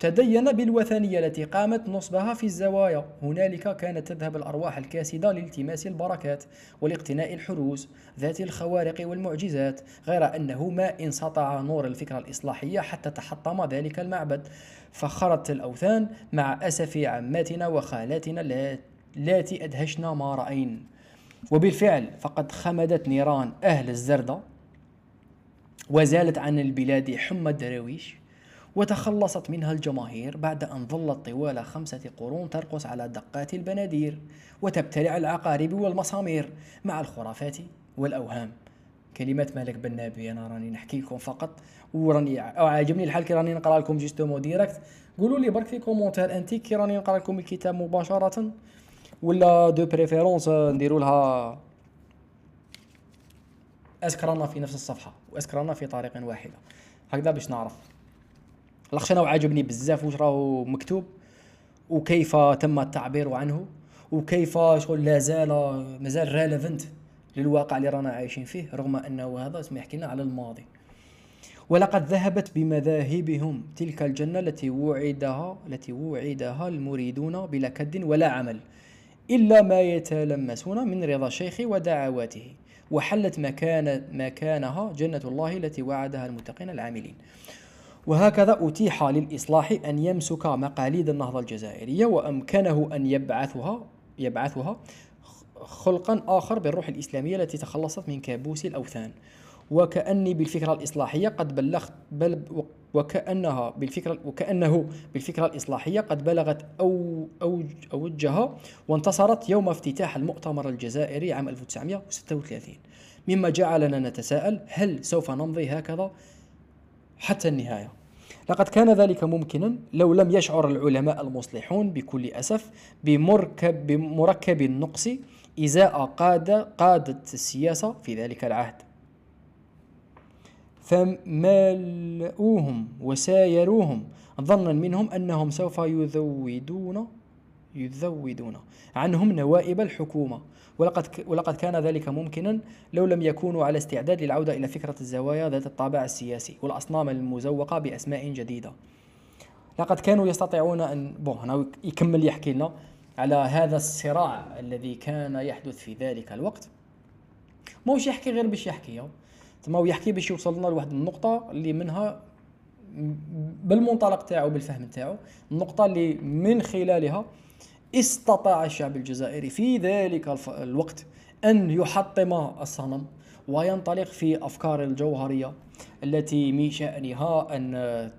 تدين بالوثنية التي قامت نصبها في الزوايا. هنالك كانت تذهب الأرواح الكاسدة لالتماس البركات والاقتناء الحروز ذات الخوارق والمعجزات غير أنه ما انسطع نور الفكرة الإصلاحية حتى تحطم ذلك المعبد. فخرت الأوثان مع أسف عماتنا وخالاتنا اللاتي أدهشنا ما رأين. وبالفعل فقد خمدت نيران أهل الزردة وزالت عن البلاد حمى الدراويش. وتخلصت منها الجماهير بعد أن ظلت طوال خمسة قرون ترقص على دقات البنادير وتبتلع العقارب والمسامير مع الخرافات والأوهام. كلمات مالك بن نبي راني نحكي لكم فقط وراني عاجبني الحال كي راني نقرأ لكم justement direct قولوا لي برك في commentaire انت كي راني نقرأ لكم الكتاب مباشرة ولا de préférence نديروا لها؟ أسكرنا في نفس الصفحة وأسكرنا في طريق واحدة. هكذا باش نعرف. لاخش أنا عاجبني بزاف واش راهو مكتوب وكيف تم التعبير عنه وكيف شغل لا زال مازال ريليفنت للواقع اللي رانا عايشين فيه رغم أنه هذا اسمح يحكي لنا على الماضي. ولقد ذهبت بمذاهبهم تلك الجنة التي وعدها التي وعدها المريدون بلا كد ولا عمل إلا ما يتلمسون من رضا الشيخ ودعواته وحلت مكان مكانها جنة الله التي وعدها المتقين العاملين. وهكذا أتيح للإصلاح أن يمسك مقاليد النهضة الجزائرية وأمكنه أن يبعثها يبعثها خلقا آخر بالروح الإسلامية التي تخلصت من كابوس الأوثان. وكأني بالفكرة الإصلاحية قد بلغت بل وكأنها بالفكرة وكأنه بالفكرة الإصلاحية قد بلغت أو أوج أوجها وانتصرت يوم افتتاح المؤتمر الجزائري عام 1936 مما جعلنا نتساءل هل سوف نمضي هكذا؟ حتى النهاية. لقد كان ذلك ممكنا لو لم يشعر العلماء المصلحون بكل أسف بمركب, بمركب النقص إزاء قادة قادة السياسة في ذلك العهد. فملؤوهم وسايروهم ظنا منهم أنهم سوف يذودون يذودون عنهم نوائب الحكومة ولقد ولقد كان ذلك ممكنا لو لم يكونوا على استعداد للعودة إلى فكرة الزوايا ذات الطابع السياسي والأصنام المزوقة بأسماء جديدة. لقد كانوا يستطيعون أن بون هنا يكمل يحكي لنا على هذا الصراع الذي كان يحدث في ذلك الوقت. موش يحكي غير باش يحكي تما هو يحكي باش يوصل لنا لواحد النقطة اللي منها بالمنطلق تاعو بالفهم تاعو. النقطة اللي من خلالها استطاع الشعب الجزائري في ذلك الوقت أن يحطم الصنم وينطلق في أفكار الجوهرية التي من شأنها أن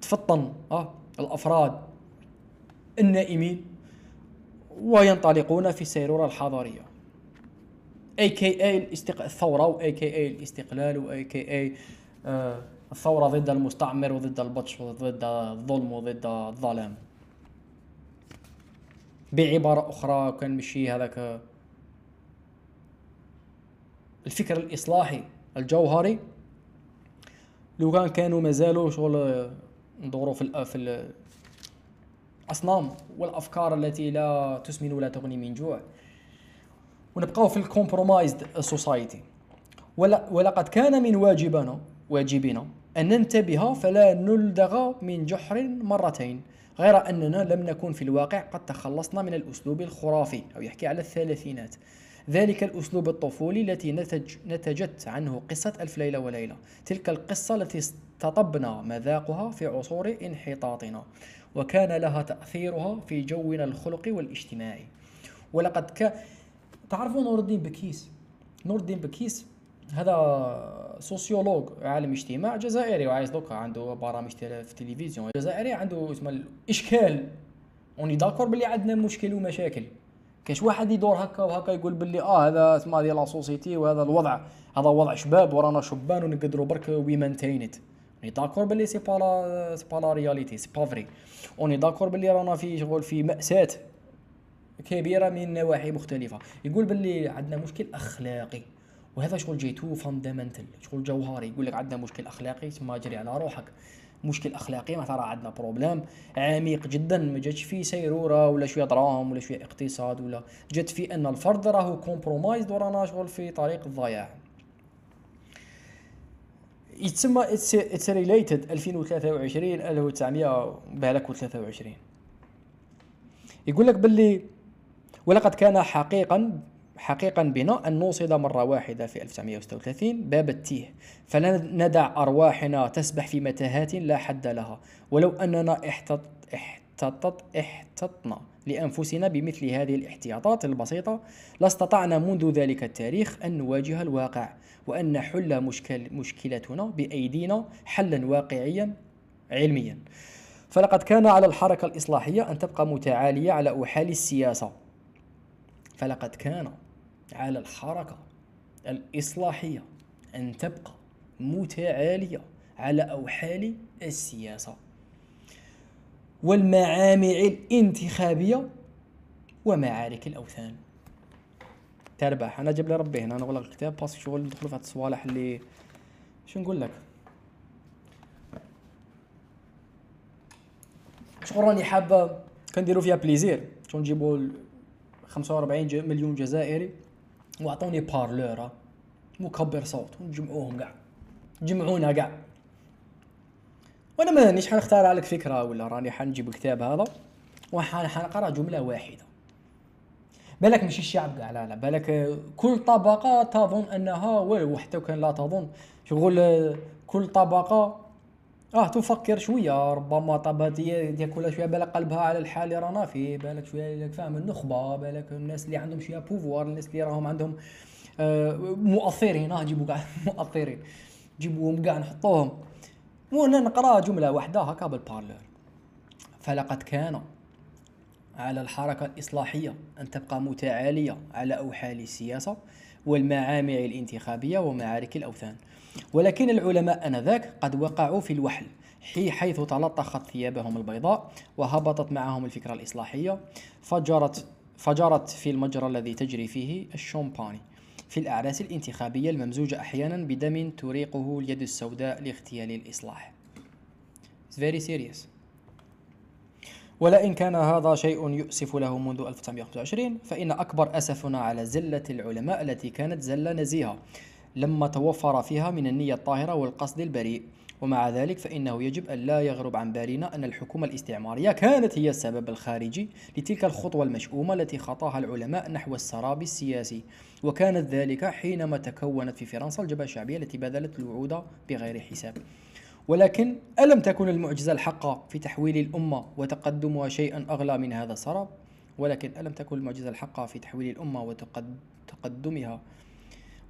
تفطن آه، الأفراد النائمين وينطلقون في السيرورة الحضارية. AKA الثورة و AKA الاستقلال و AKA الثورة ضد المستعمر وضد البطش وضد الظلم وضد الظلام. بعبارة أخرى كان مشي هذاك. الفكر الإصلاحي الجوهري لو كان كانوا مازالوا شغل ندوروا في الأصنام والأفكار التي لا تسمن ولا تغني من جوع. ونبقاو في ال compromised society ولقد كان من واجبنا واجبنا أن ننتبه فلا نلدغ من جحر مرتين غير أننا لم نكن في الواقع قد تخلصنا من الأسلوب الخرافي أو يحكي على الثلاثينات. ذلك الأسلوب الطفولي التي نتج نتجت عنه قصة ألف ليلة وليلة. تلك القصة التي استطبنا مذاقها في عصور انحطاطنا وكان لها تأثيرها في جونا الخلقي والاجتماعي. ولقد ك... تعرفوا نور الدين بكيس؟ نور الدين بكيس هذا sociologue عالم اجتماع جزائري وعايش دوكا عنده برامج في التلفزيون جزائري عنده اسمه الاشكال on est d'accord باللي عندنا مشكل ومشاكل. كاش واحد يدور هكا وهكا يقول باللي آه هذا اسمها ديال la société وهذا الوضع هذا وضع شباب ورانا شبان ونقدروا برك oui maintenant on est d'accord باللي c'est pas la c'est pas la réalité c'est pas vrai on est d'accord باللي رانا في شغل في مأساة كبيرة من نواحي مختلفة. يقول باللي عندنا مشكل أخلاقي. وهذا شغل جيتو fondamental شغل جوهري يقول لك عندنا مشكل أخلاقي ثم جري على روحك. مشكل أخلاقي معناتها راه عندنا problème عميق جدا ما جاتش فيه سيرورة ولا شوية دراهم ولا شوية اقتصاد ولا جات في إن الفرد راهو compromise ورانا شغل في طريق الضياع. يتسمى it's related 2023 1900 بالك 23 يقول لك باللي ولقد كان حقيقا حقيقا بنا أن نوصد مرة واحدة في 1936 باب التيه. فلا ندع أرواحنا تسبح في متاهات لا حد لها ولو أننا احتط احتطت احتطنا لأنفسنا بمثل هذه الاحتياطات البسيطة لاستطعنا منذ ذلك التاريخ أن نواجه الواقع وأن نحل مشكل مشكلتنا بأيدينا حلا واقعيا علميا. فلقد كان على الحركة الإصلاحية أن تبقى متعالية على أوحال السياسة. فلقد كان على الحركة الإصلاحية أن تبقى متعالية على أوحال السياسة والمعامع الانتخابية ومعارك الأوثان. تربح أنا جاب لي ربي هنا نغلق الكتاب parce que شغل ندخلوا في هاد الصوالح اللي شو نقول لك؟ شغل راني حابة كنديرو فيها plaisir. شغل نجيبو ال 45 ج- مليون جزائري. واعطوني بارلور ها، مكبر صوت ونجمعوهم كاع جمعونا كاع وأنا مانيش حنختار لك فكرة ولا راني حنجيب الكتاب هذا. وحنقرا جملة واحدة. بالك ماشي الشعب كاع لا لا. بالك كل طبقة تظن أنها ولو حتى كان لا تظن. شغل كل طبقة آه تفكر شوية ربما ديال كل شوية بالك قلبها على الحال اللي رانا فيه بالك شوية فاهم النخبة بالك الناس اللي عندهم شوية بوفوار الناس اللي راهم عندهم آه مؤثرين آه جيبوا كاع مؤثرين جيبوهم كاع نحطوهم. وأنا نقرأ جملة واحدة هكا بالبارلور فلقد كان على الحركة الإصلاحية أن تبقى متعالية على أوحال السياسة. والمعامع الانتخابية ومعارك الأوثان. ولكن العلماء آنذاك قد وقعوا في الوحل حي- حيث تلطخت ثيابهم البيضاء وهبطت معهم الفكرة الإصلاحية. فجرت فجرت في المجرى الذي تجري فيه الشومباني في الأعراس الانتخابية الممزوجة أحيانا بدم تريقه اليد السوداء لاغتيال الإصلاح. It's very serious. ولئن كان هذا شيء يؤسف له منذ 1925 فإن أكبر أسفنا على زلة العلماء التي كانت زلة نزيهة لما توفر فيها من النية الطاهرة والقصد البريء. ومع ذلك فإنه يجب أن لا يغرب عن بالنا أن الحكومة الاستعمارية كانت هي السبب الخارجي لتلك الخطوة المشؤومة التي خطاها العلماء نحو السراب السياسي. وكانت ذلك حينما تكونت في فرنسا الجبهة الشعبية التي بذلت الوعود بغير حساب. ولكن ألم تكن المعجزة الحقة في تحويل الأمة وتقدمها شيئا أغلى من هذا السراب؟ ولكن ألم تكن المعجزة الحقة في تحويل الأمة وتقدمها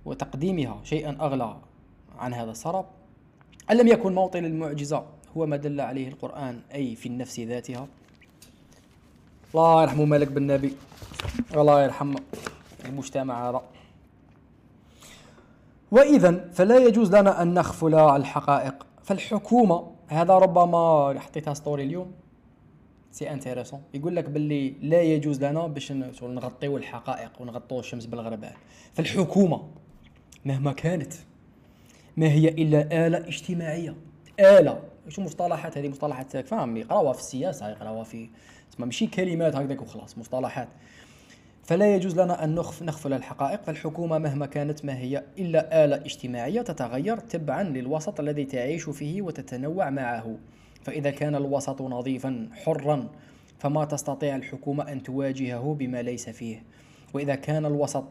وتقديمها شيئا أغلى عن هذا السراب؟ ألم يكن موطن المعجزة هو ما دل عليه القرآن أي في النفس ذاتها؟ الله يرحمه مالك بن نبي الله يرحم المجتمع هذا وإذا فلا يجوز لنا أن نغفل الحقائق فالحكومة هذا ربما حطيتها story اليوم c'est intéressant يقول لك باللي لا يجوز لنا باش نغطيو الحقائق ونغطيو الشمس بالغربال فالحكومة مهما كانت ما هي إلا آلة اجتماعية. آلة. شو مصطلحات هذه؟ مصطلحات فاهم؟ يقراوها في السياسة يقراوها في تسمى ماشي كلمات هكذاك وخلاص مصطلحات. فلا يجوز لنا أن نخف نغفل الحقائق فالحكومة مهما كانت ما هي إلا آلة اجتماعية تتغير تبعا للوسط الذي تعيش فيه وتتنوع معه. فإذا كان الوسط نظيفا حرا فما تستطيع الحكومة أن تواجهه بما ليس فيه. وإذا كان الوسط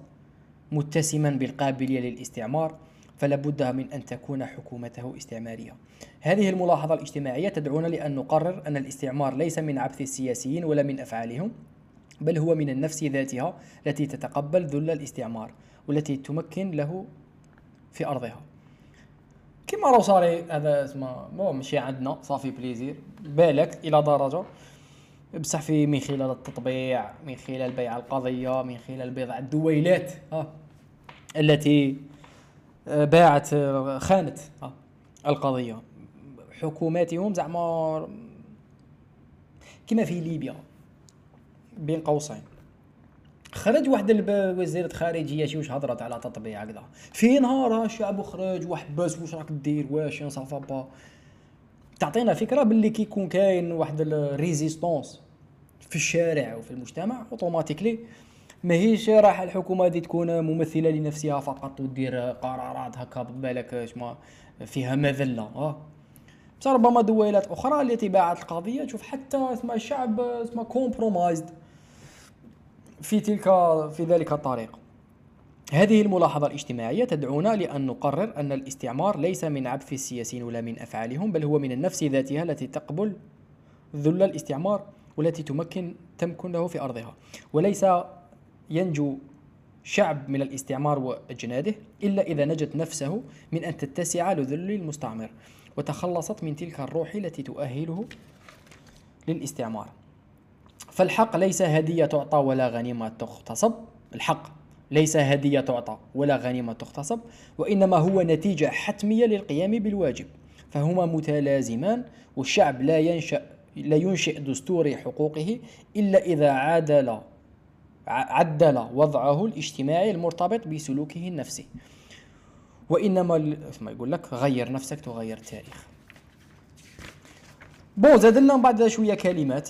متسما بالقابلية للاستعمار فلا بد من أن تكون حكومته استعمارية. هذه الملاحظة الاجتماعية تدعونا لأن نقرر أن الاستعمار ليس من عبث السياسيين ولا من أفعالهم. بل هو من النفس ذاتها التي تتقبل ذل الاستعمار والتي تمكن له في أرضها. كما راه صاري هذا اسمه مو ماشي عندنا صافي بليزير بالك إلى درجة. بصح في من خلال التطبيع من خلال بيع القضية من خلال بضع الدويلات ها التي آه، باعت آه، خانت ها القضية. حكوماتهم زعما كما في ليبيا. بين قوسين. خرج واحد وزيرة خارجية شي واش هضرت على تطبيع هكذا. في نهار الشعب خرج وحبس واش راك دير؟ واش؟ صافا با. تعطينا فكرة باللي كيكون كاين واحد ال résistance في الشارع وفي المجتمع automatically ماهيش راح الحكومة هذه تكون ممثلة لنفسها فقط ودير قرارات هكا بالك شما فيها مذلة آه بصح ربما دويلات أخرى التي باعت القضية تشوف حتى اسمها الشعب اسمها compromised في تلك في ذلك الطريق. هذه الملاحظة الاجتماعية تدعونا لأن نقرر أن الاستعمار ليس من عبث السياسيين ولا من أفعالهم بل هو من النفس ذاتها التي تقبل ذل الاستعمار والتي تمكن تمكن له في أرضها. وليس ينجو شعب من الاستعمار وأجناده إلا إذا نجت نفسه من أن تتسع لذل المستعمر وتخلصت من تلك الروح التي تؤهله للاستعمار. فالحق ليس هدية تعطى ولا غنيمة تغتصب. الحق ليس هدية تعطى ولا غنيمة تغتصب وإنما هو نتيجة حتمية للقيام بالواجب. فهما متلازمان والشعب لا ينشأ لا ينشئ دستور حقوقه إلا إذا عادل عدل وضعه الاجتماعي المرتبط بسلوكه النفسي. وإنما ما يقول لك؟ غير نفسك تغير التاريخ بون زاد لنا بعد شوية كلمات.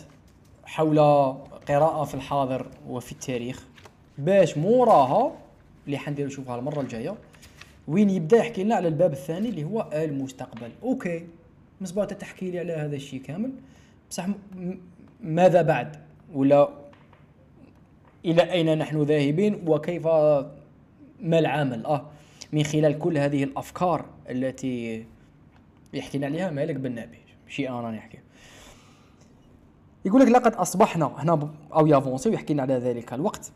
حول قراءة في الحاضر وفي التاريخ. باش موراها اللي حنديرو نشوفها المرة الجاية وين يبدأ يحكي لنا على الباب الثاني اللي هو المستقبل. أوكي مصباح تحكي لي على هذا الشيء كامل. بصح ماذا بعد؟ ولا إلى أين نحن ذاهبين؟ وكيف ما العمل؟ آه من خلال كل هذه الأفكار التي يحكي لنا عليها مالك بن نبي. شيء أنا راني نحكي يقول لك لقد أصبحنا هنا أو يافونسي ويحكي لنا على ذلك الوقت.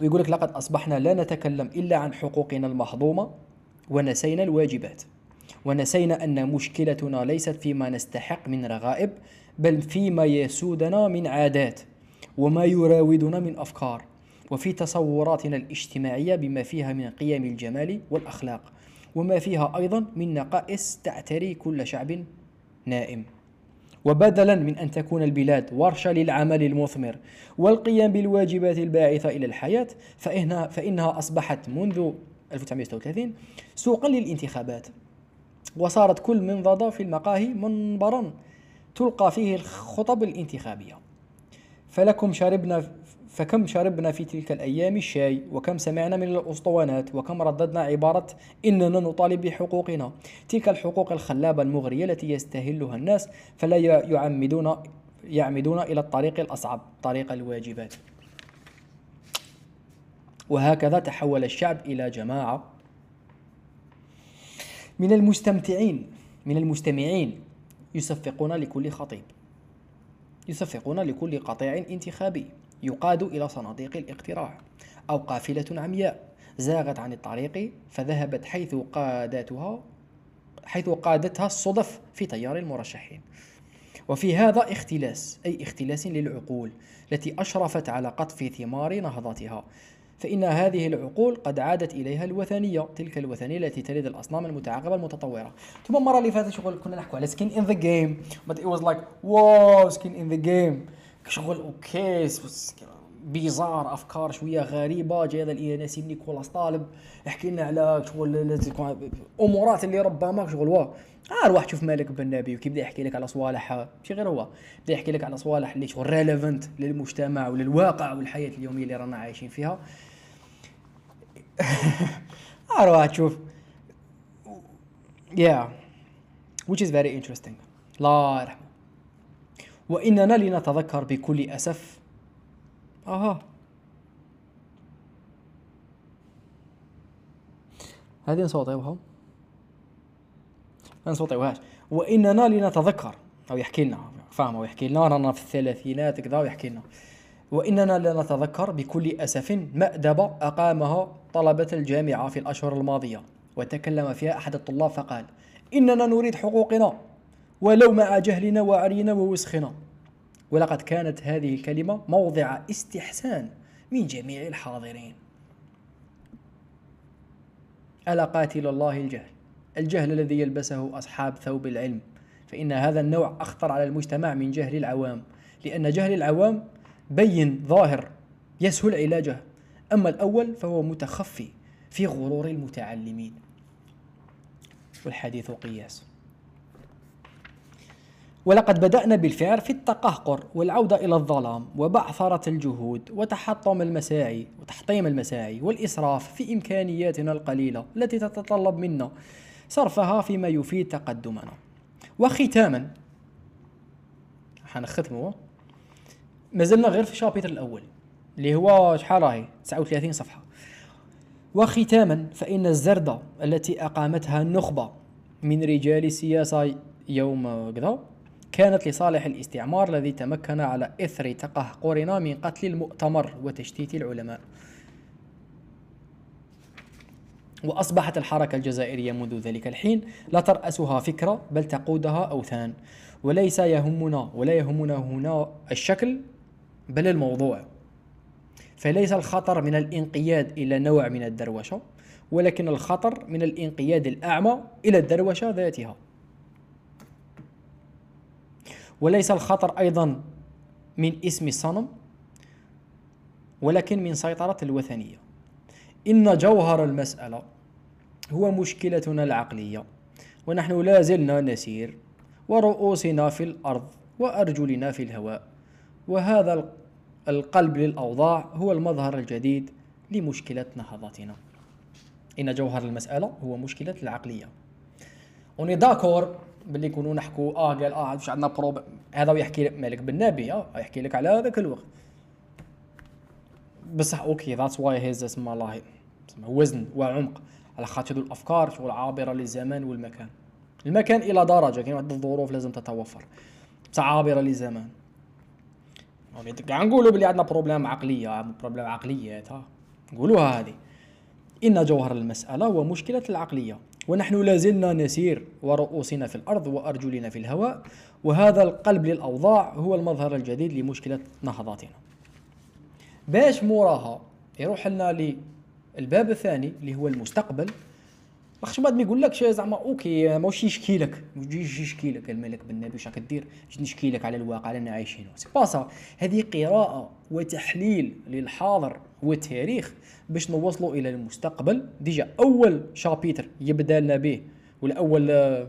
ويقول لك لقد أصبحنا لا نتكلم إلا عن حقوقنا المهضومة ونسينا الواجبات. ونسينا أن مشكلتنا ليست فيما نستحق من رغائب بل فيما يسودنا من عادات وما يراودنا من أفكار. وفي تصوراتنا الاجتماعية بما فيها من قيم الجمال والأخلاق وما فيها أيضا من نقائص تعتري كل شعب نائم. وبدلا من أن تكون البلاد ورشة للعمل المثمر والقيام بالواجبات الباعثة إلى الحياة فإنها, فإنها أصبحت منذ 1936 سوقا للانتخابات. وصارت كل منضدة في المقاهي منبرا تلقى فيه الخطب الانتخابية. فلكم شربنا فكم شربنا في تلك الأيام الشاي وكم سمعنا من الأسطوانات وكم رددنا عبارة إننا نطالب بحقوقنا. تلك الحقوق الخلابة المغرية التي يستهلها الناس فلا يعمدون يعمدون إلى الطريق الأصعب طريق الواجبات. وهكذا تحول الشعب إلى جماعة من المستمتعين من المستمعين. يصفقون لكل خطيب. يصفقون لكل قطيع انتخابي. يقاد إلى صناديق الاقتراع أو قافلة عمياء. زاغت عن الطريق فذهبت حيث قادتها حيث قادتها الصدف في تيار المرشحين. وفي هذا اختلاس أي اختلاس للعقول التي أشرفت على قطف ثمار نهضتها. فإن هذه العقول قد عادت إليها الوثنية تلك الوثنية التي تلد الأصنام المتعاقبة المتطورة. ثم المرة اللي فاتت شغل كنا نحكوا على skin in the game but it was like wow skin in the game. شغل okay bizarre أفكار شوية غريبة. جاي هذا نسيم نيكولاس طالب يحكي لنا على شغل أمورات اللي ربما شغل واه آه روح شوف مالك بن نبي وكيبدا يحكي لك على صوالح ماشي غير هو. بدأ يحكي لك على صوالح اللي شغل ريليفنت للمجتمع وللواقع والحياة اليومية اللي رانا عايشين فيها. آه روح تشوف yeah which is very interesting. الله يرحمه. وإننا لنتذكر بكل أسف. أها. هذه نصوتيوها ما نصوتيوهاش وإننا لنتذكر. أو يحكي لنا. فاهمة. ويحكي لنا. رانا في الثلاثينات كذا. ويحكي لنا. وإننا لنتذكر بكل أسف مأدبة أقامها طلبة الجامعة في الأشهر الماضية. وتكلم فيها أحد الطلاب فقال إننا نريد حقوقنا. ولو مع جهلنا وعرينا ووسخنا. ولقد كانت هذه الكلمة موضع استحسان من جميع الحاضرين. ألا قاتل الله الجهل؟ الجهل الذي يلبسه أصحاب ثوب العلم. فإن هذا النوع أخطر على المجتمع من جهل العوام. لأن جهل العوام بين ظاهر يسهل علاجه. أما الأول فهو متخفي في غرور المتعلمين. والحديث قياس. ولقد بدأنا بالفعل في التقهقر والعودة إلى الظلام وبعثرة الجهود وتحطم المساعي وتحطيم المساعي والإسراف في إمكانياتنا القليلة التي تتطلب منا صرفها فيما يفيد تقدمنا. وختاما حنختمه. ما زلنا غير في الشابتر الأول اللي هو شحال راهي؟ 39 صفحة. وختاما فإن الزردة التي أقامتها النخبة من رجال السياسة يوم كذا كانت لصالح الاستعمار الذي تمكن على إثر تقهقرنا من قتل المؤتمر وتشتيت العلماء. وأصبحت الحركة الجزائرية منذ ذلك الحين لا ترأسها فكرة بل تقودها أوثان. وليس يهمنا ولا يهمنا هنا الشكل بل الموضوع. فليس الخطر من الانقياد إلى نوع من الدروشة ولكن الخطر من الانقياد الأعمى إلى الدروشة ذاتها. وليس الخطر أيضا من اسم الصنم ولكن من سيطرة الوثنية. إن جوهر المسألة هو مشكلتنا العقلية ونحن لا زلنا نسير ورؤوسنا في الأرض وأرجلنا في الهواء وهذا القلب للأوضاع هو المظهر الجديد لمشكلة نهضتنا. إن جوهر المسألة هو مشكلة العقلية. on est d'accord باللي يكونوا نحكوا آه قال آه واش عندنا prob هذا ويحكي لك مالك بن نبي آه يحكي لك على هذاك الوقت. بصح okay that's why he's اسم الله وزن وعمق على خاطر الأفكار شغل عابرة للزمان والمكان. المكان إلى درجة كاين واحد الظروف لازم تتوفر. بصح عابرة للزمان كاع نقولوا بلي عندنا problème عقلية problème عقليات ها نقولوها هذه. إن جوهر المسألة هو مشكلة العقلية. ونحن لازلنا نسير ورؤوسنا في الأرض وأرجلنا في الهواء وهذا القلب للأوضاع هو المظهر الجديد لمشكلة نهضتنا باش موراها يروح لنا للباب الثاني اللي هو المستقبل لاخاطش بعد ما يقول لك زعما okay ماهوش يشكي لك؟ يجي يشكي لك مالك بن نبي واش راك دير؟ نشكي لك على الواقع اللي عايشينه c'est pas ça هذه قراءة وتحليل للحاضر والتاريخ باش نوصلوا إلى المستقبل. déjà أول chapitre يبدأ لنا به ولا أول آه،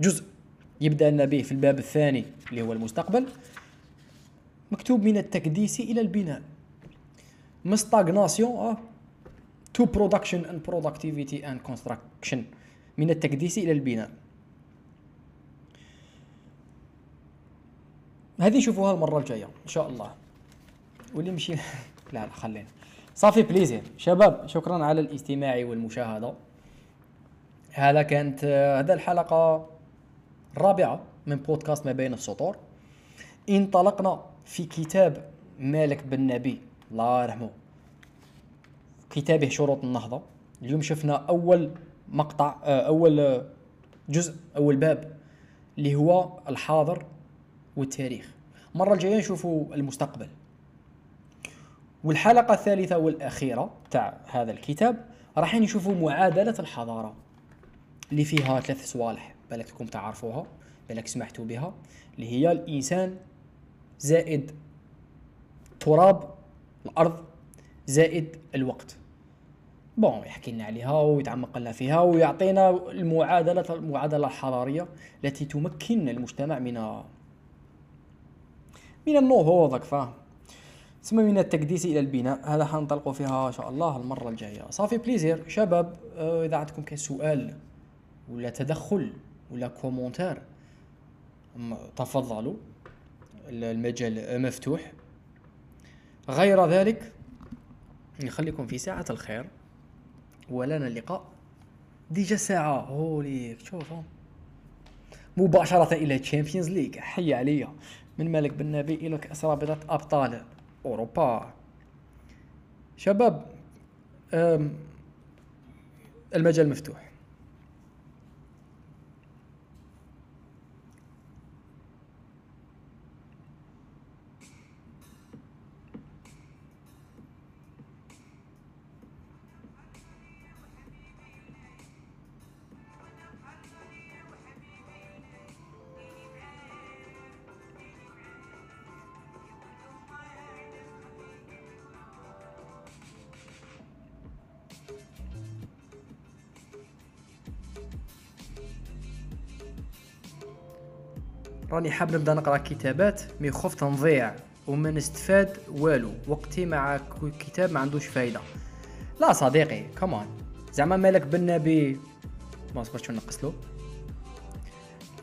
جزء يبدأ لنا به في الباب الثاني اللي هو المستقبل مكتوب من التكديس إلى البناء. من stagnation آه to production and productivity and construction. من التكديس إلى البناء. هذه نشوفوها المرة الجاية إن شاء الله. واللي مشي لا لا خلينا. صافي بليزير شباب شكرا على الاستماع والمشاهدة. هذا كانت هذا الحلقة الرابعة من بودكاست ما بين السطور. انطلقنا في كتاب مالك بن نبي الله يرحمه. كتابه شروط النهضة. اليوم شفنا أول مقطع آه، أول جزء أول باب اللي هو الحاضر والتاريخ. المرة الجاية نشوفوا المستقبل. والحلقة الثالثة والأخيرة تاع هذا الكتاب راح نشوفوا معادلة الحضارة اللي فيها ثلاث صوالح بالك تعرفوها بالك سمعتوا بها اللي هي الإنسان زائد تراب الأرض زائد الوقت. bon يحكي لنا عليها ويتعمق لنا فيها ويعطينا المعادلة المعادلة الحضارية التي تمكن المجتمع من من النهوض فاهم ثم من التكديس إلى البناء. هذا حنطلقوا فيها إن شاء الله المرة الجاية. ça fait plaisir شباب آه، إذا عندكم كاين سؤال ولا تدخل ولا commentaire تفضلوا. المجال مفتوح. غير ذلك نخليكم في ساعة الخير. ولنا اللقاء. déjà ساعة هوليك شوف مباشرة إلى Champions League حي عليا. من مالك بن نبي إلى كأس رابطة أبطال أوروبا. شباب المجال مفتوح. راني حاب نبدا نقرا كتابات مي خفت نضيع وما نستفاد والو. وقتي مع كتاب ما عندوش فايدة. لا صديقي كمان زعما مالك بالنبي ما صبرتش نقص له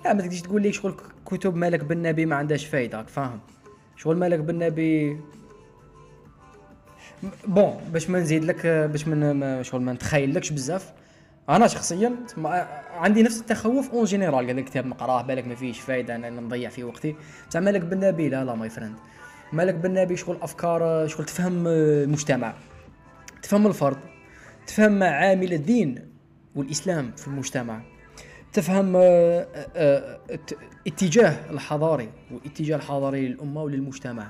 لا ما تقدرش تقول لي شغل كتب مالك بالنبي ما عندهاش فايدة فاهم شغل مالك بالنبي بون باش ما نزيد لك باش ما- شغل ما نتخيلكش بزاف. أنا شخصيا عندي نفس التخوف en général قال الكتاب نقراه بالك ما فيش فايدة أنا نضيع فيه وقتي. بصح مالك بن نبي لا لا my friend مالك بن نبي شغل أفكار شغل تفهم المجتمع تفهم الفرد تفهم عامل الدين والإسلام في المجتمع. تفهم آه، آه، ات- اتجاه الحضاري والاتجاه الحضاري للأمة وللمجتمع.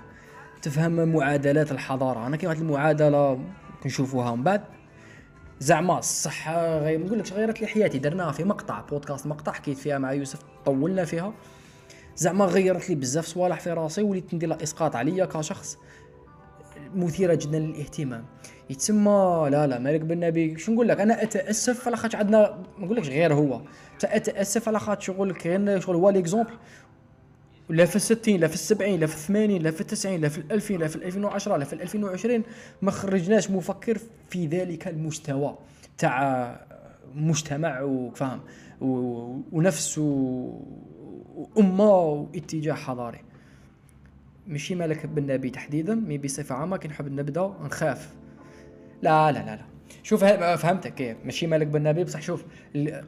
تفهم معادلات الحضارة. أنا كاين واحد المعادلة كنشوفوها من بعد. زعما الصحة غير ما نقولكش غيرت لي حياتي. درناها في مقطع بودكاست مقطع حكيت فيها مع يوسف طولنا فيها. زعما غيرت لي بزاف صوالح في راسي وليت ندير إسقاط عليا كشخص. مثيرة جدا للاهتمام. يتسمى لا لا مالك بالنبي شو نقول لك؟ أنا أتأسف على خاطر عندنا ما نقولكش غير هو. اتاسف على خاطر شغل كاين شغل هو l'exemple. لا في الستين لا في السبعين لا في الثمانين لا في التسعين لا في الألفين لا في الألفين وعشرة لا في الألفين وعشرين. ما خرجناش مفكر في ذلك المستوى تاع مجتمع وفهم ونفس وأمة واتجاه حضاري. ماشي مالك بالنبي تحديدا مي بصفة عامة كي نحب نبدأ نخاف. لا لا لا لا. شوف فهمتك كيف؟ ماشي مالك بالنبي بصح شوف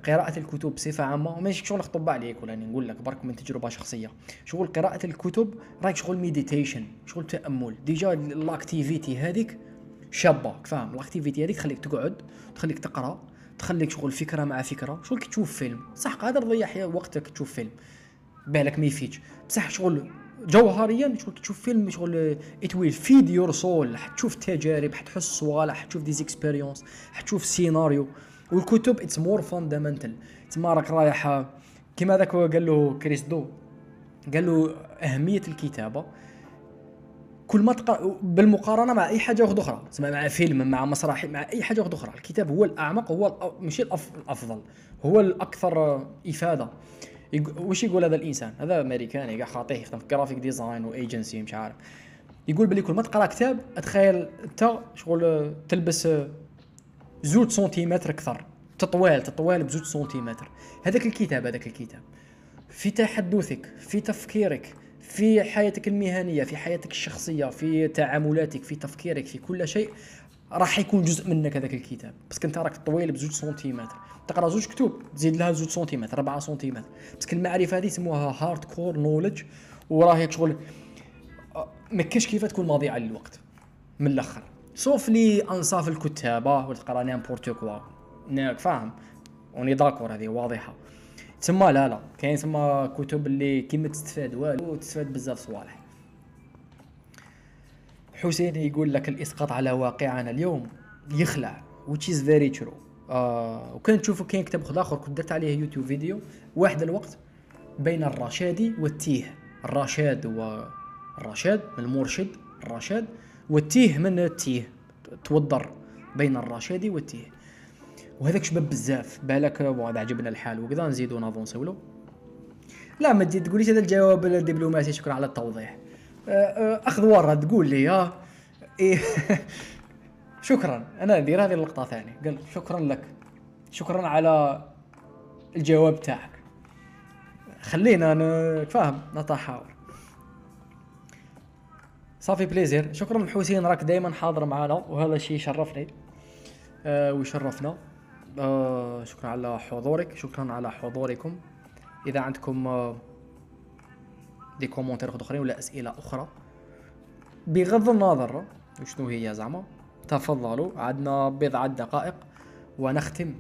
قراءة الكتب بصفة عامة ماشي شغل نخطب عليك ولا نقول لك برك من تجربة شخصية. شغل قراءة الكتب راك شغل meditation شغل تأمل. déjà ال activité هذيك شابة فاهم؟ ال activité هذيك تخليك تقعد تخليك تقرأ تخليك شغل فكرة مع فكرة. شغل كي تشوف فيلم صح قادر تضيع وقتك تشوف فيلم. بالك ما يفيدش. بصح شغل جوهريا شغل تشوف فيلم شغل it will feed your soul حتشوف تجارب حتحس صوالح حتشوف des expériences حتشوف سيناريو والكتب it's more fundamental تما راك رايح كيما ذاك قال له كريس دو قال له أهمية الكتابة. كل ما تقرا بالمقارنة مع أي حاجة واحدة أخرى تسمى مع فيلم مع مسرحي مع أي حاجة واحدة أخرى. الكتاب هو الأعمق هو ماشي الأفضل هو الأكثر إفادة. وش يقول هذا الإنسان؟ هذا أمريكاني كاع خاطيه يخدم في graphic design و agency مش عارف. يقول بلي كل ما تقرأ كتاب تخيل أنت شغل تلبس زوج سنتيمتر أكثر. تطوال تطوال بزوج سنتيمتر. هذاك الكتاب هذاك الكتاب. في تحدثك في تفكيرك في حياتك المهنية في حياتك الشخصية في تعاملاتك في تفكيرك في كل شيء راح يكون جزء منك هذاك الكتاب. بس انت راك طويل بزوج سنتيمتر. تقرا زوج كتب تزيد لها زوج سنتيمتر 4 سنتيمتر. بس المعرفة هذه يسموها hardcore knowledge وراهي شغل آه، ما كاينش كيف تكون مضيعه للوقت من الأخر. sauf لي أنصاف الكتابة ولا تقرا n'importe quoi ناك فاهم. وني d'accord هذه واضحة. تسمى لا لا. كاين تسمى كتب اللي كيما تستفاد والو تستفاد بزاف صوالح. حسين يقول لك الإسقاط على واقعنا اليوم يخلع which is very true. آه وكان تشوفوا كاين كتاب خد آخر كنت درت عليه يوتيوب فيديو. واحد الوقت بين الرشاد والتيه. الرشاد هو الرشاد من المرشد الرشاد. والتيه من التيه. توضر بين الرشاد والتيه. وهذاك شباب بزاف. بالك هذا عجبنا الحال وكذا نزيدو نافونسيو له لا ما تجي تقوليش هذا الجواب الدبلوماسي شكرا على التوضيح. آه، آه، أخذ ورا تقول لي ها إيه. شكرا. أنا ندير هذه اللقطة ثاني قال شكرا لك. شكرا على الجواب تاعك. خلينا ن- فاهم نتحاور. ça fait plaisir. شكرا حسين راك دائما حاضر معنا وهذا الشيء يشرفني آه ويشرفنا آه شكرا على حضورك. شكرا على حضوركم. إذا عندكم آه des commentaires أخرين ولا أسئلة أخرى. بغض النظر شنو هي زعما تفضلوا. عندنا بضعة دقائق ونختم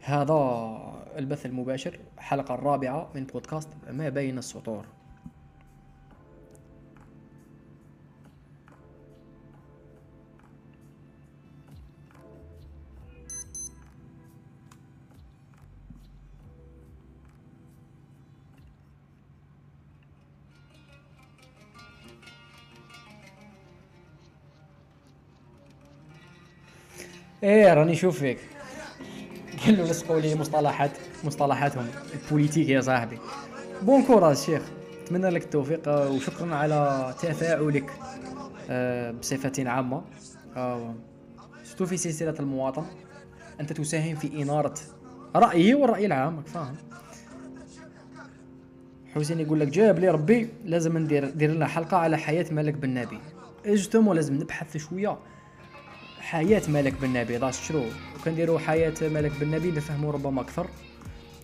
هذا البث المباشر الحلقة الرابعة من بودكاست ما بين السطور. إيه راني نشوف فيك قال له لصقوا لي مصطلحات مصطلحاتهم. ال politique يا صاحبي. bon courage شيخ. اتمنى لك التوفيق آه، وشكرا على تفاعلك آه، بصفة عامة. آه، surtout في سلسلة المواطن. أنت تساهم في إنارة رأيي والرأي العام فاهم. حسين يقول لك جاب لي ربي لازم ندير دير لنا حلقة على حياة ملك بن نبي. justement لازم نبحث شوية. حياة ملك بن نبي. ضاش شرو وكنديروا حياة ملك بن نبي نفهموا ربما أكثر.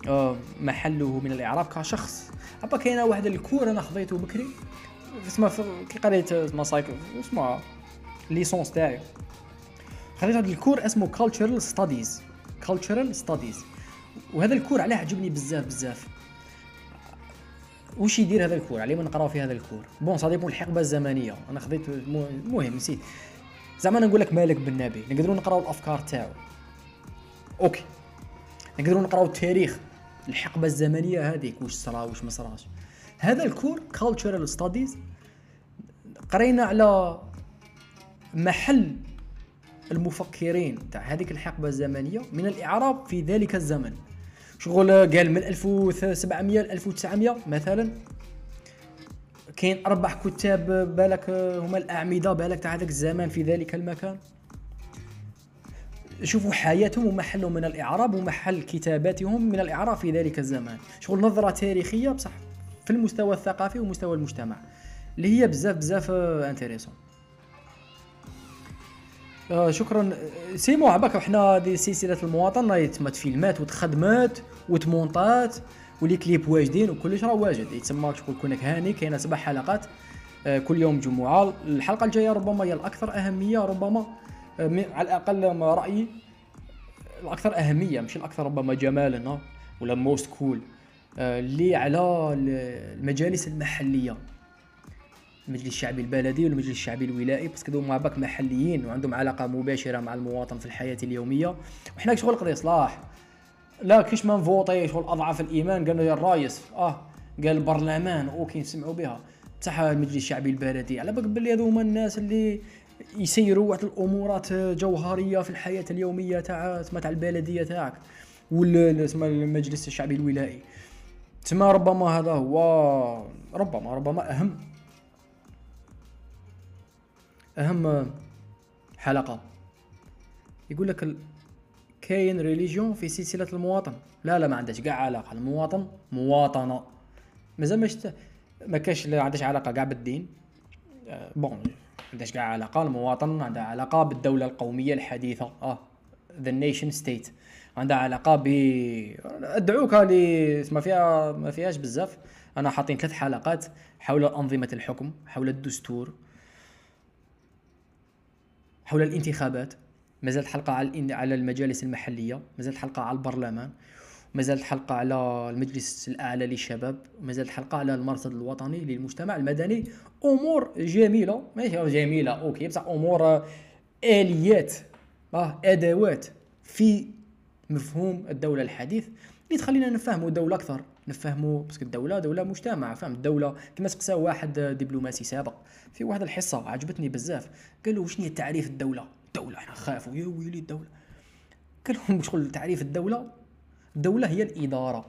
آه، محله من الإعراب كشخص. أبا كاينة واحد ال cours أنا خذيته بكري. اسمها كي قريت اسمها cycle اسمها licence تاعي. خذيت هذا ال cours اسمه cultural studies. Cultural studies. وهذا ال cours علاه عجبني بزاف بزاف. وش يدير هذا ال cours؟ عليه ما نقراو في هذا ال cours. bon ça dépend الحقبة الزمنية. أنا خذيت مو- المهم نسيت. زعما نقول لك مالك بن نبي نقدروا نقراو الأفكار تاعو. okay. نقدروا نقراو التاريخ الحقبة الزمنية هذيك واش صرا واش ما صراش هذا ال cours cultural studies قرينا على محل المفكرين تاع هذيك الحقبة الزمنية من الإعراب في ذلك الزمن. شغل قال من 1700 ل 1900 مثلا. كاين أربع كتاب بالك هما الاعمدة بالك تاع هذاك الزمان في ذلك المكان. شوفوا حياتهم ومحلهم من الاعراب ومحل كتاباتهم من الاعراب في ذلك الزمان. شغل نظرة تاريخية بصح في المستوى الثقافي ومستوى المجتمع اللي هي بزاف بزاف انتريسون. آه شكرا. سيمو عباك إحنا déjà سلسلة المواطن راهي تما تفيلمات وتخدمات وتمونطات. و les clips واجدين وكلش راه واجد. يتسمى شغل كونك هاني كاينة سبع حلقات آه كل يوم جمعة. الحلقة الجاية ربما هي الأكثر أهمية ربما آه على الأقل ما رأيي الأكثر أهمية مش الأكثر ربما جمالا آه، ولا most cool اللي على ال- المجالس المحلية. المجلس الشعبي البلدي والمجلس الشعبي الولائي parce que هذوما باك محليين وعندهم علاقة مباشرة مع المواطن في الحياة اليومية. وحنا شغل قضيه صلاح لا كيش ما نفوطي شغل أضعف الإيمان؟ قالوا يا الرايس آه قال البرلمان. أوكي نسمعوا بها. بصح المجلس الشعبي البلدي. على بالك باللي هذو هما الناس اللي يسيروا واحد الأمورات جوهرية في الحياة اليومية تاع تاع البلدية تاعك ولا تسمى المجلس الشعبي الولائي. تسمى ربما هذا هو ربما ربما أهم أهم حلقة. يقول لك. كاين religion في سلسلة المواطن. لا لا ما عندهاش كاع علاقة. المواطن مواطنة. مازال مش ما كاش لا عندهاش علاقة كاع بالدين. آه، bon ما عندهاش كاع علاقة. المواطن عندها علاقة بالدولة القومية الحديثة. آه the nation state عندها علاقة ب أدعوك اللي ما فيها ما فيهاش بزاف. أنا حاطين ثلاث حلقات حول أنظمة الحكم حول الدستور حول الانتخابات. ما زالت حلقة على على المجالس المحلية ما زالت حلقة على البرلمان ما زالت حلقة على المجلس الأعلى للشباب ما زالت حلقة على المرصد الوطني للمجتمع المدني. أمور جميلة ماشي جميلة أوكي بصح أمور آه، آليات آه أدوات في مفهوم الدولة الحديث. اللي تخلينا نفهموا الدولة أكثر نفهموا باسكو الدولة دولة مجتمع فهم؟ الدولة كما سقسا واحد دبلوماسي سابق في واحد الحصة عجبتني بزاف قال له شنو هي تعريف الدولة؟ الدولة إحنا خافوا يا ويلي الدولة. قال لهم شغل تعريف الدولة الدولة هي الإدارة.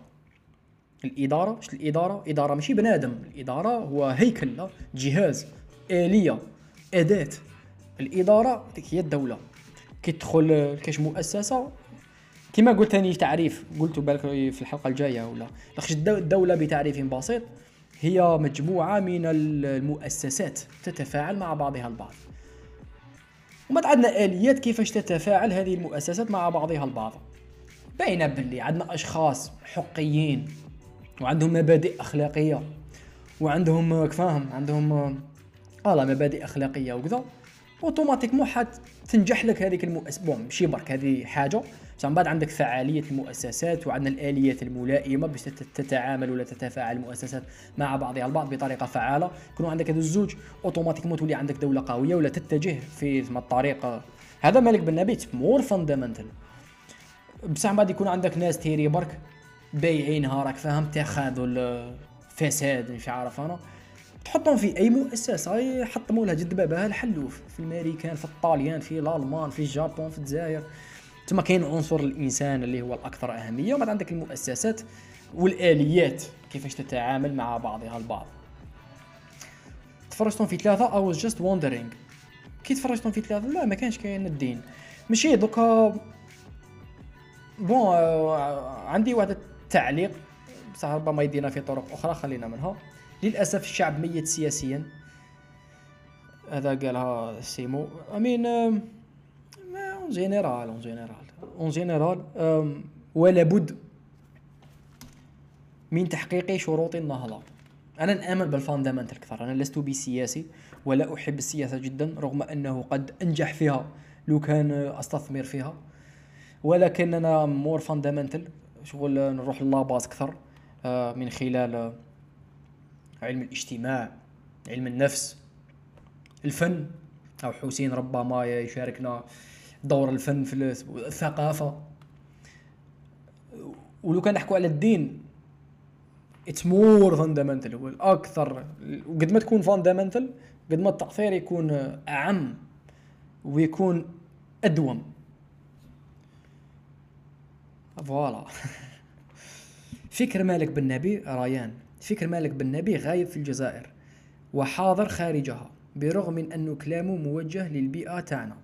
الإدارة اش الإدارة؟ إدارة ماشي بنادم. الإدارة هو هيكل؟ جهاز آلية أداة. الإدارة ديك هي الدولة. كي تدخل كاش مؤسسة كما قلت ثاني تعريف قلت بالك في الحلقة الجاية ولا. لاخش الدو- الدولة بتعريف بسيط هي مجموعة من المؤسسات تتفاعل مع بعضها البعض. وما عندنا آليات كيفاش تتفاعل هذه المؤسسات مع بعضها البعض. باينه باللي عندنا أشخاص حقيين وعندهم مبادئ أخلاقية وعندهم كفاهم عندهم آه مبادئ أخلاقية وكذا automatiquement حت تنجح لك هذيك المؤسسة. bon ماشي برك هذه حاجة. من بعد عندك فعالية المؤسسات وعندنا الاليات الملائمة باش تت- تتعامل ولا تتفاعل المؤسسات مع بعضها البعض بطريقة فعالة. يكونوا عندك هذو الزوج automatiquement تولي عندك دولة قوية ولا تتجه في ما الطريق. هذا مالك بن نبي more fundamental بصح بعد يكون عندك ناس théorie برك بايعينها راك فاهم تخاذل فساد مش عارف أنا. تحطهم في أي مؤسسة يحطموا لها جد بابها الحلوف في الامريكان في الطاليان في الألمان في الجابون في الجزائر. ثم كاين عنصر الإنسان اللي هو الأكثر أهمية وبعد عندك المؤسسات والآليات كيفاش تتعامل مع بعضها البعض. تفرجتهم في ثلاثة I was just wondering. كي تفرجتهم في ثلاثة لا ما كانش كاين الدين. ماشي دوكا bon آه، عندي واحد التعليق. بصح ربما يدينا في طرق أخرى خلينا منها. للأسف الشعب ميت سياسيا. هذا قالها سيمو. امين en général en général en général ولا بد من تحقيق شروط النهضة. أنا نامن بال fundamental أكثر أنا لست بسياسي ولا أحب السياسة جدا رغم أنه قد أنجح فيها لو كان أستثمر فيها. ولكن أنا more fundamental شغل نروح ل la base أكثر آه، من خلال آه، علم الاجتماع علم النفس الفن. أو حسين ربما يشاركنا دور الفن في الثقافة. ولو كان نحكوا على الدين it's more fundamental هو الأكثر وقد ما تكون fundamental قد ما التأثير يكون أعم ويكون أدوم. فوالا. فكر مالك بن نبي ريان. فكر مالك بن نبي غايب في الجزائر وحاضر خارجها برغم من أنه كلامه موجه للبيئة تاعنا.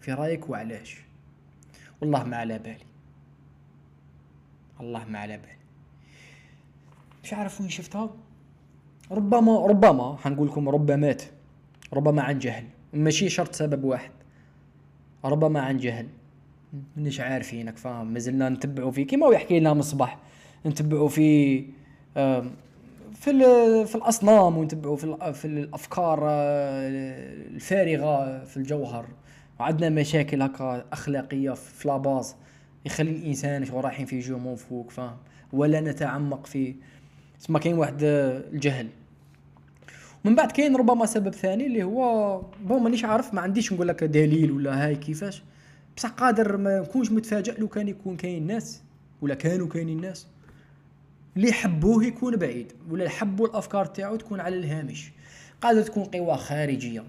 في رأيك وعلاش والله ما على بالي. الله ما على بالي. مش عارف وين شفتها. ربما ربما حنقول لكم ربمات ربما عن جهل. ماشي شرط سبب واحد. ربما عن جهل. مانيش عارفينك فاهم؟ مازلنا نتبعوا فيه كيما هو يحكي لنا من الصباح. نتبعوا في آم، في في الأصنام ونتبعوا في في الأفكار آه، الفارغة في الجوهر. وعندنا مشاكل هكا أخلاقية في لاباز. يخلي الإنسان شغل رايحين في جو من فوق فاهم؟ ولا نتعمق في تسمى كاين واحد الجهل. من بعد كاين ربما سبب ثاني اللي هو bon مانيش عارف ما عنديش نقول لك دليل ولا هاي كيفاش. بصح قادر ما نكونش متفاجئ لو كان يكون كاين ناس ولا كانوا كاينين ناس اللي يحبوه يكون بعيد ولا يحبوا الأفكار تاعو تكون على الهامش. قادر تكون قوى خارجية.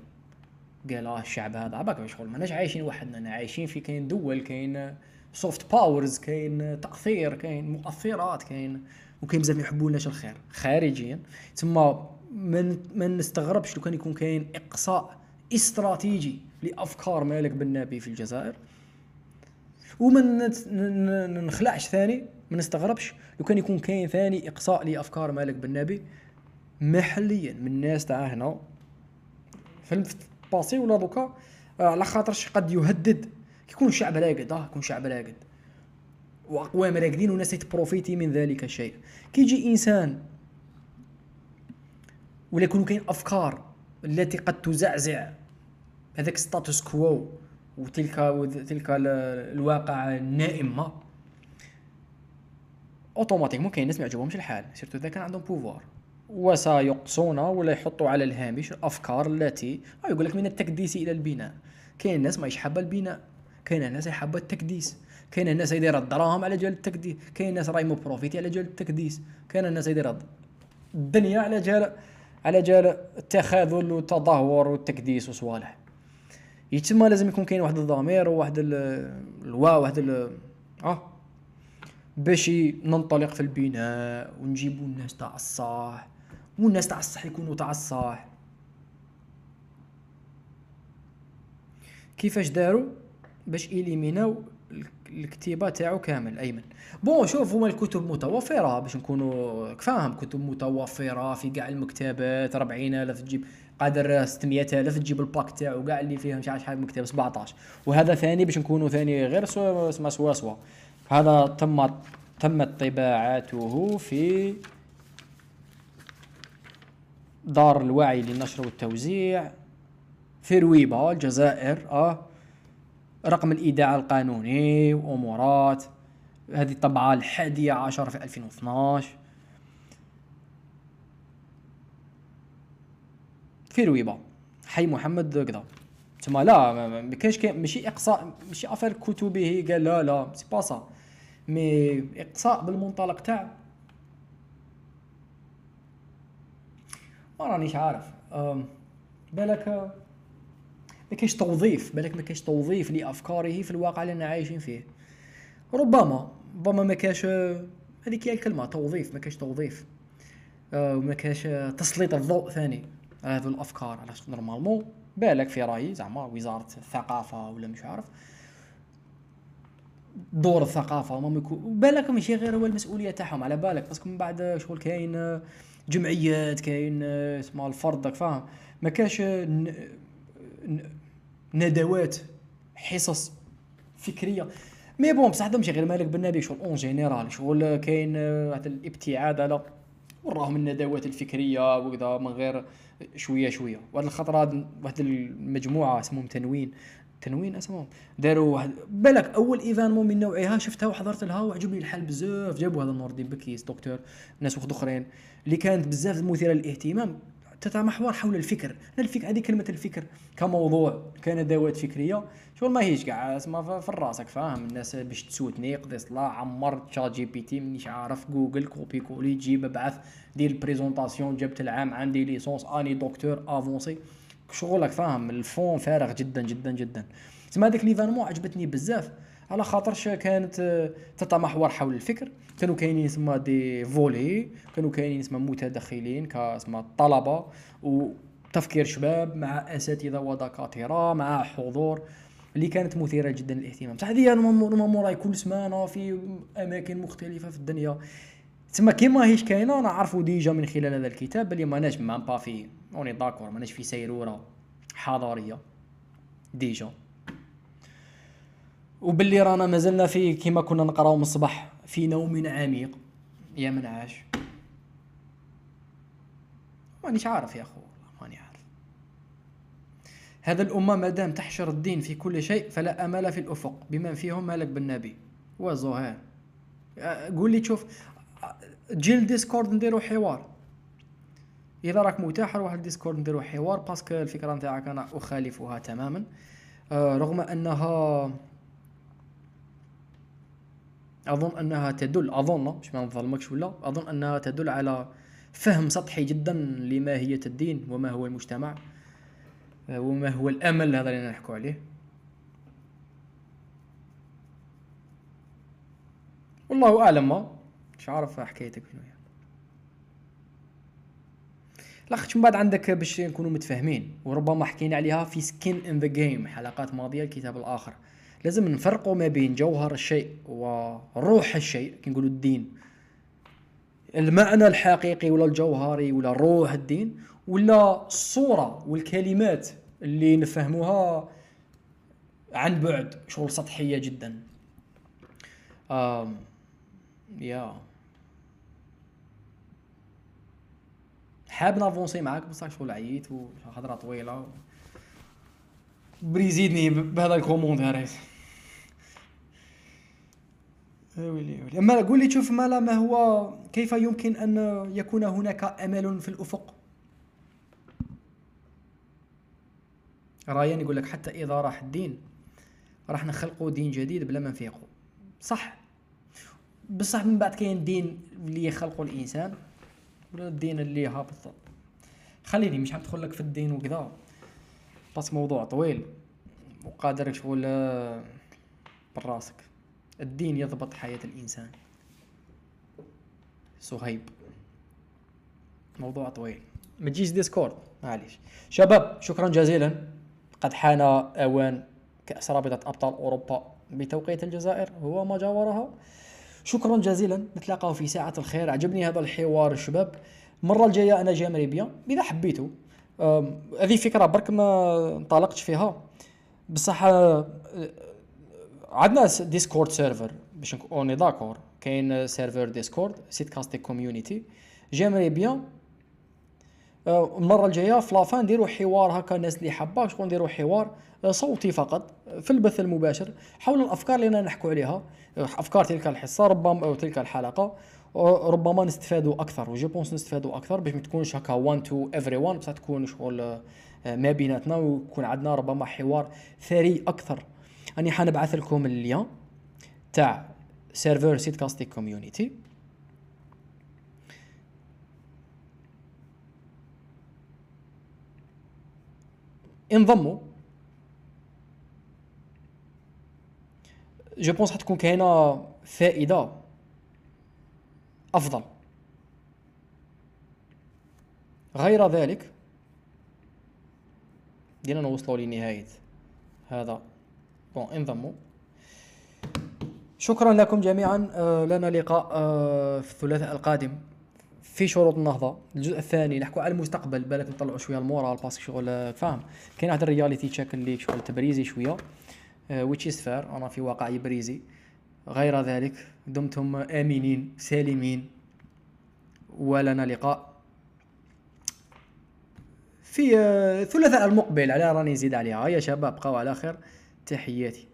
قال آه الشعب هذا عباك شغل ماناش عايشين وحدنا عايشين في كاين دول كاين soft powers كاين تاثير كاين مؤثرات كاين وكاين بزاف يحبوا لناش الخير خارجيا تما ما ما نستغربش لو كان يكون كاين إقصاء استراتيجي لأفكار مالك بن نبي في الجزائر. وما نت- ن- ن- نخلعش ثاني ما نستغربش لو كان يكون كاين ثاني إقصاء لأفكار مالك بن نبي محليا من الناس تاع هنا. في ال passé ولا دوكا آه، على خاطرش قد يهدد. يكون الشعب راقد آه يكون الشعب راقد. واقوام راقدين وناس يت profiter من ذلك الشيء كي يجي إنسان ولا يكون كاين أفكار التي قد تزعزع هذاك status quo وتلك ال- الواقع النائمه automatiquement كاين ناس ما يعجبهمش الحال surtout إذا كان عندهم pouvoir وسيقصون ولا يحطوا على الهامش الأفكار التي آه يقول لك من التكديس إلى البناء. كاين ناس ما حابه البناء كاين ناس حابه التكديس. كاين ناس يدير الدراهم على جال التكديس. كاين ناس راهي profiter على جال التكديس. كاين ناس يدير الدنيا على جال على جال التخاذل والتدهور والتكديس وصوالح يتسمى لازم يكون كاين واحد الضمير وواحد ال- الوا واحد ال- آه باش ننطلق في البناء ونجيبوا الناس تاع الصح والناس تاع الصح يكونوا تاع الصح كيفاش داروا؟ باش élimin او ال- الكتيبة تاعو كامل أيمن. bon شوف هما الكتب متوفرة باش نكونوا فاهم كتب متوفرة في كاع المكتبات 40000 تجيب قادر 600000 تجيب ال pack تاعو كاع اللي فيه مش عارف شحال مكتب 17 وهذا ثاني باش نكونوا ثاني غير سوا سوا سوا. هذا تم تمت طباعته في دار الوعي للنشر والتوزيع في رويبة الجزائر آه رقم الإيداع القانوني وامورات هذه الطبعة الحادية عشر في 2012 في رويبة. حي محمد كذا تما لا ما- كاينش كاين ماشي إقصاء ماشي affaire كتبه قال لا لا c'est pas ça. mais إقصاء بالمنطلق تاع ما رانيش عارف. بالك ما كاينش توظيف بالك ما كاينش توظيف لافكاره في الواقع اللي عايشين فيه. ربما ربما ما كاش هذيك هي الكلمة توظيف ما كاش توظيف. آه، وما كاش تسليط الضوء ثاني على هذو الأفكار. علاش؟ normalement بالك في رأيي زعما وزارة الثقافة ولا مش عارف. دور الثقافة ما بالك ماشي غير هو المسؤولية تاعهم. على بالك parce que من بعد شغل كاين جمعيات كاين آه، اسمها الفرد راك فاهم؟ ما كاش آه، ن- ندوات حصص فكرية. mais bon بصح هذا غير مالك بالنبي شغل en général شغل كاين آه، هذا الابتعاد على وراهم الندوات الفكرية وكذا من غير شوية شوية. وهاد الخطرة واحد المجموعة اسمهم تنوين. تنوين اسمهم داروا واحد بالك أول événement من نوعها شفتها وحضرت لها وعجبني الحال بزاف. جابوا هذا نور الدين بكيس دكتور ناس واحد آخرين. اللي كانت بزاف مثيرة للاهتمام تتمحور حول الفكر. الفكر هذه كلمة الفكر كموضوع كندوات فكرية. شغل ما هيش كاع اسمها في راسك فاهم؟ الناس باش ت soutenir قضي صلاة عمر ChatGPT مانيش عارف Google copier coller جيب ابعث دير ال présentation جبت العام عندي licence أني دكتور avancé شغلك فاهم؟ ال fond فارغ جدا جدا جدا. تسمى هذيك l'événement عجبتني بزاف على خاطرش كانت آه، تتمحور حول الفكر. كانوا كاينين يسمى des volets كانوا كاينين يسمى متدخلين كاسمى طلبة وتفكير شباب مع أساتذة ودكاترة مع حضور اللي كانت مثيرة جدا للاهتمام. بصح هذه normalement راهي كل سمانة في أماكن مختلفة في الدنيا. تسمى كيما هيش كاينة نعرفوا déjà من خلال هذا الكتاب بلي ماناش même pas في on est d'accord ماناش في سيرورة حضارية déjà. وباللي رانا مازلنا في كيما كنا نقراو من الصباح في نوم عميق. يا من عاش. مانيش عارف يا أخو ماني عارف. هذا الأمة ما دام تحشر الدين في كل شيء فلا أمل في الأفق بمن فيهم مالك بالنبي وزهير قول لي تشوف تجي ال Discord نديرو حوار. إذا راك متاح روح ال Discord نديرو حوار parce que الفكرة نتاعك أنا أخالفها تماما. آه، رغم أنها أظن أنها تدل أظن مش ما نظلمكش ولا أظن أنها تدل على فهم سطحي جدا لماهيه الدين وما هو المجتمع آه، وما هو الأمل هذا اللي نحكوا عليه. والله أعلم ما. مش عارف حكايتك شنو هي لاخت من بعد عندك باش نكونوا متفاهمين؟ وربما حكينا عليها في Skin in the Game حلقات ماضية الكتاب الآخر. لازم نفرقوا ما بين جوهر الشيء وروح الشيء كي نقولوا الدين. المعنى الحقيقي ولا الجوهري ولا روح الدين ولا الصورة والكلمات اللي نفهموها عن بعد. شغل سطحية جدا. um yeah. حاب ن avancer معاك بصح شغل عييت وهضره طويلة و... brisé تني بهذا ال commentaire يا ويلي يا ويلي. أما قول لي تشوف ما لا ما هو كيف يمكن أن يكون هناك أمل في الأفق؟ رايان يقول لك حتى إذا راح الدين راح نخلقوا دين جديد بلا ما نفيقوا. صح. بصح من بعد كاين دين اللي يخلقوا الإنسان. ولا الدين اللي هابط خليني مش حندخل لك في الدين وكذا. بس موضوع طويل. وقادر شغل آه، براسك. الدين يضبط حياة الإنسان. صهيب. موضوع طويل. ما تجيش Discord. معليش. شباب شكرا جزيلا. قد حان أوان كأس رابطة أبطال أوروبا بتوقيت الجزائر. هو ما جاورها. شكرا جزيلا. نتلاقاو في ساعة الخير. عجبني هذا الحوار الشباب. المرة الجاية أنا j'aimerais bien. إذا حبيتوا هذه فكرة برك ما انطلقتش فيها. بصح آه، عندنا Discord server باش on est d'accord كاين server Discord Stochastic Community j'aimerais bien المرة الجاية في la fin نديروا حوار هكا الناس اللي حابة شغل نديروا حوار آه، صوتي فقط في البث المباشر حول الأفكار اللي رانا نحكوا عليها. آه، أفكار تلك الحصة ربما أو تلك الحلقة آه، ربما نستفادوا أكثر و je pense نستفادوا أكثر باش ما تكونش هكا one to everyone بصح تكون شغل آه، ما بيناتنا ويكون عندنا ربما حوار ثري أكثر. أني حنبعث لكم ال lien تاع server Stochastic Community انضموا je pense حتكون كاينة فائدة أفضل. غير ذلك دينا نوصلوا لنهايه هذا bon انضموا شكرا لكم جميعا. آه، لنا لقاء آه، في الثلاثاء القادم. في شروط النهضة. الجزء الثاني نحكوا على المستقبل بالك نطلعوا شوية ال moral parce que شغل آه، فاهم؟ كاين واحد ال reality check اللي شغل ت briser شوية which is fair أنا في واقع ي briser. غير ذلك دمتم آمنين سالمين. ولنا لقاء في آه، الثلاثاء المقبل. على راني نزيد عليها. يا شباب بقاو على خير. تحياتي.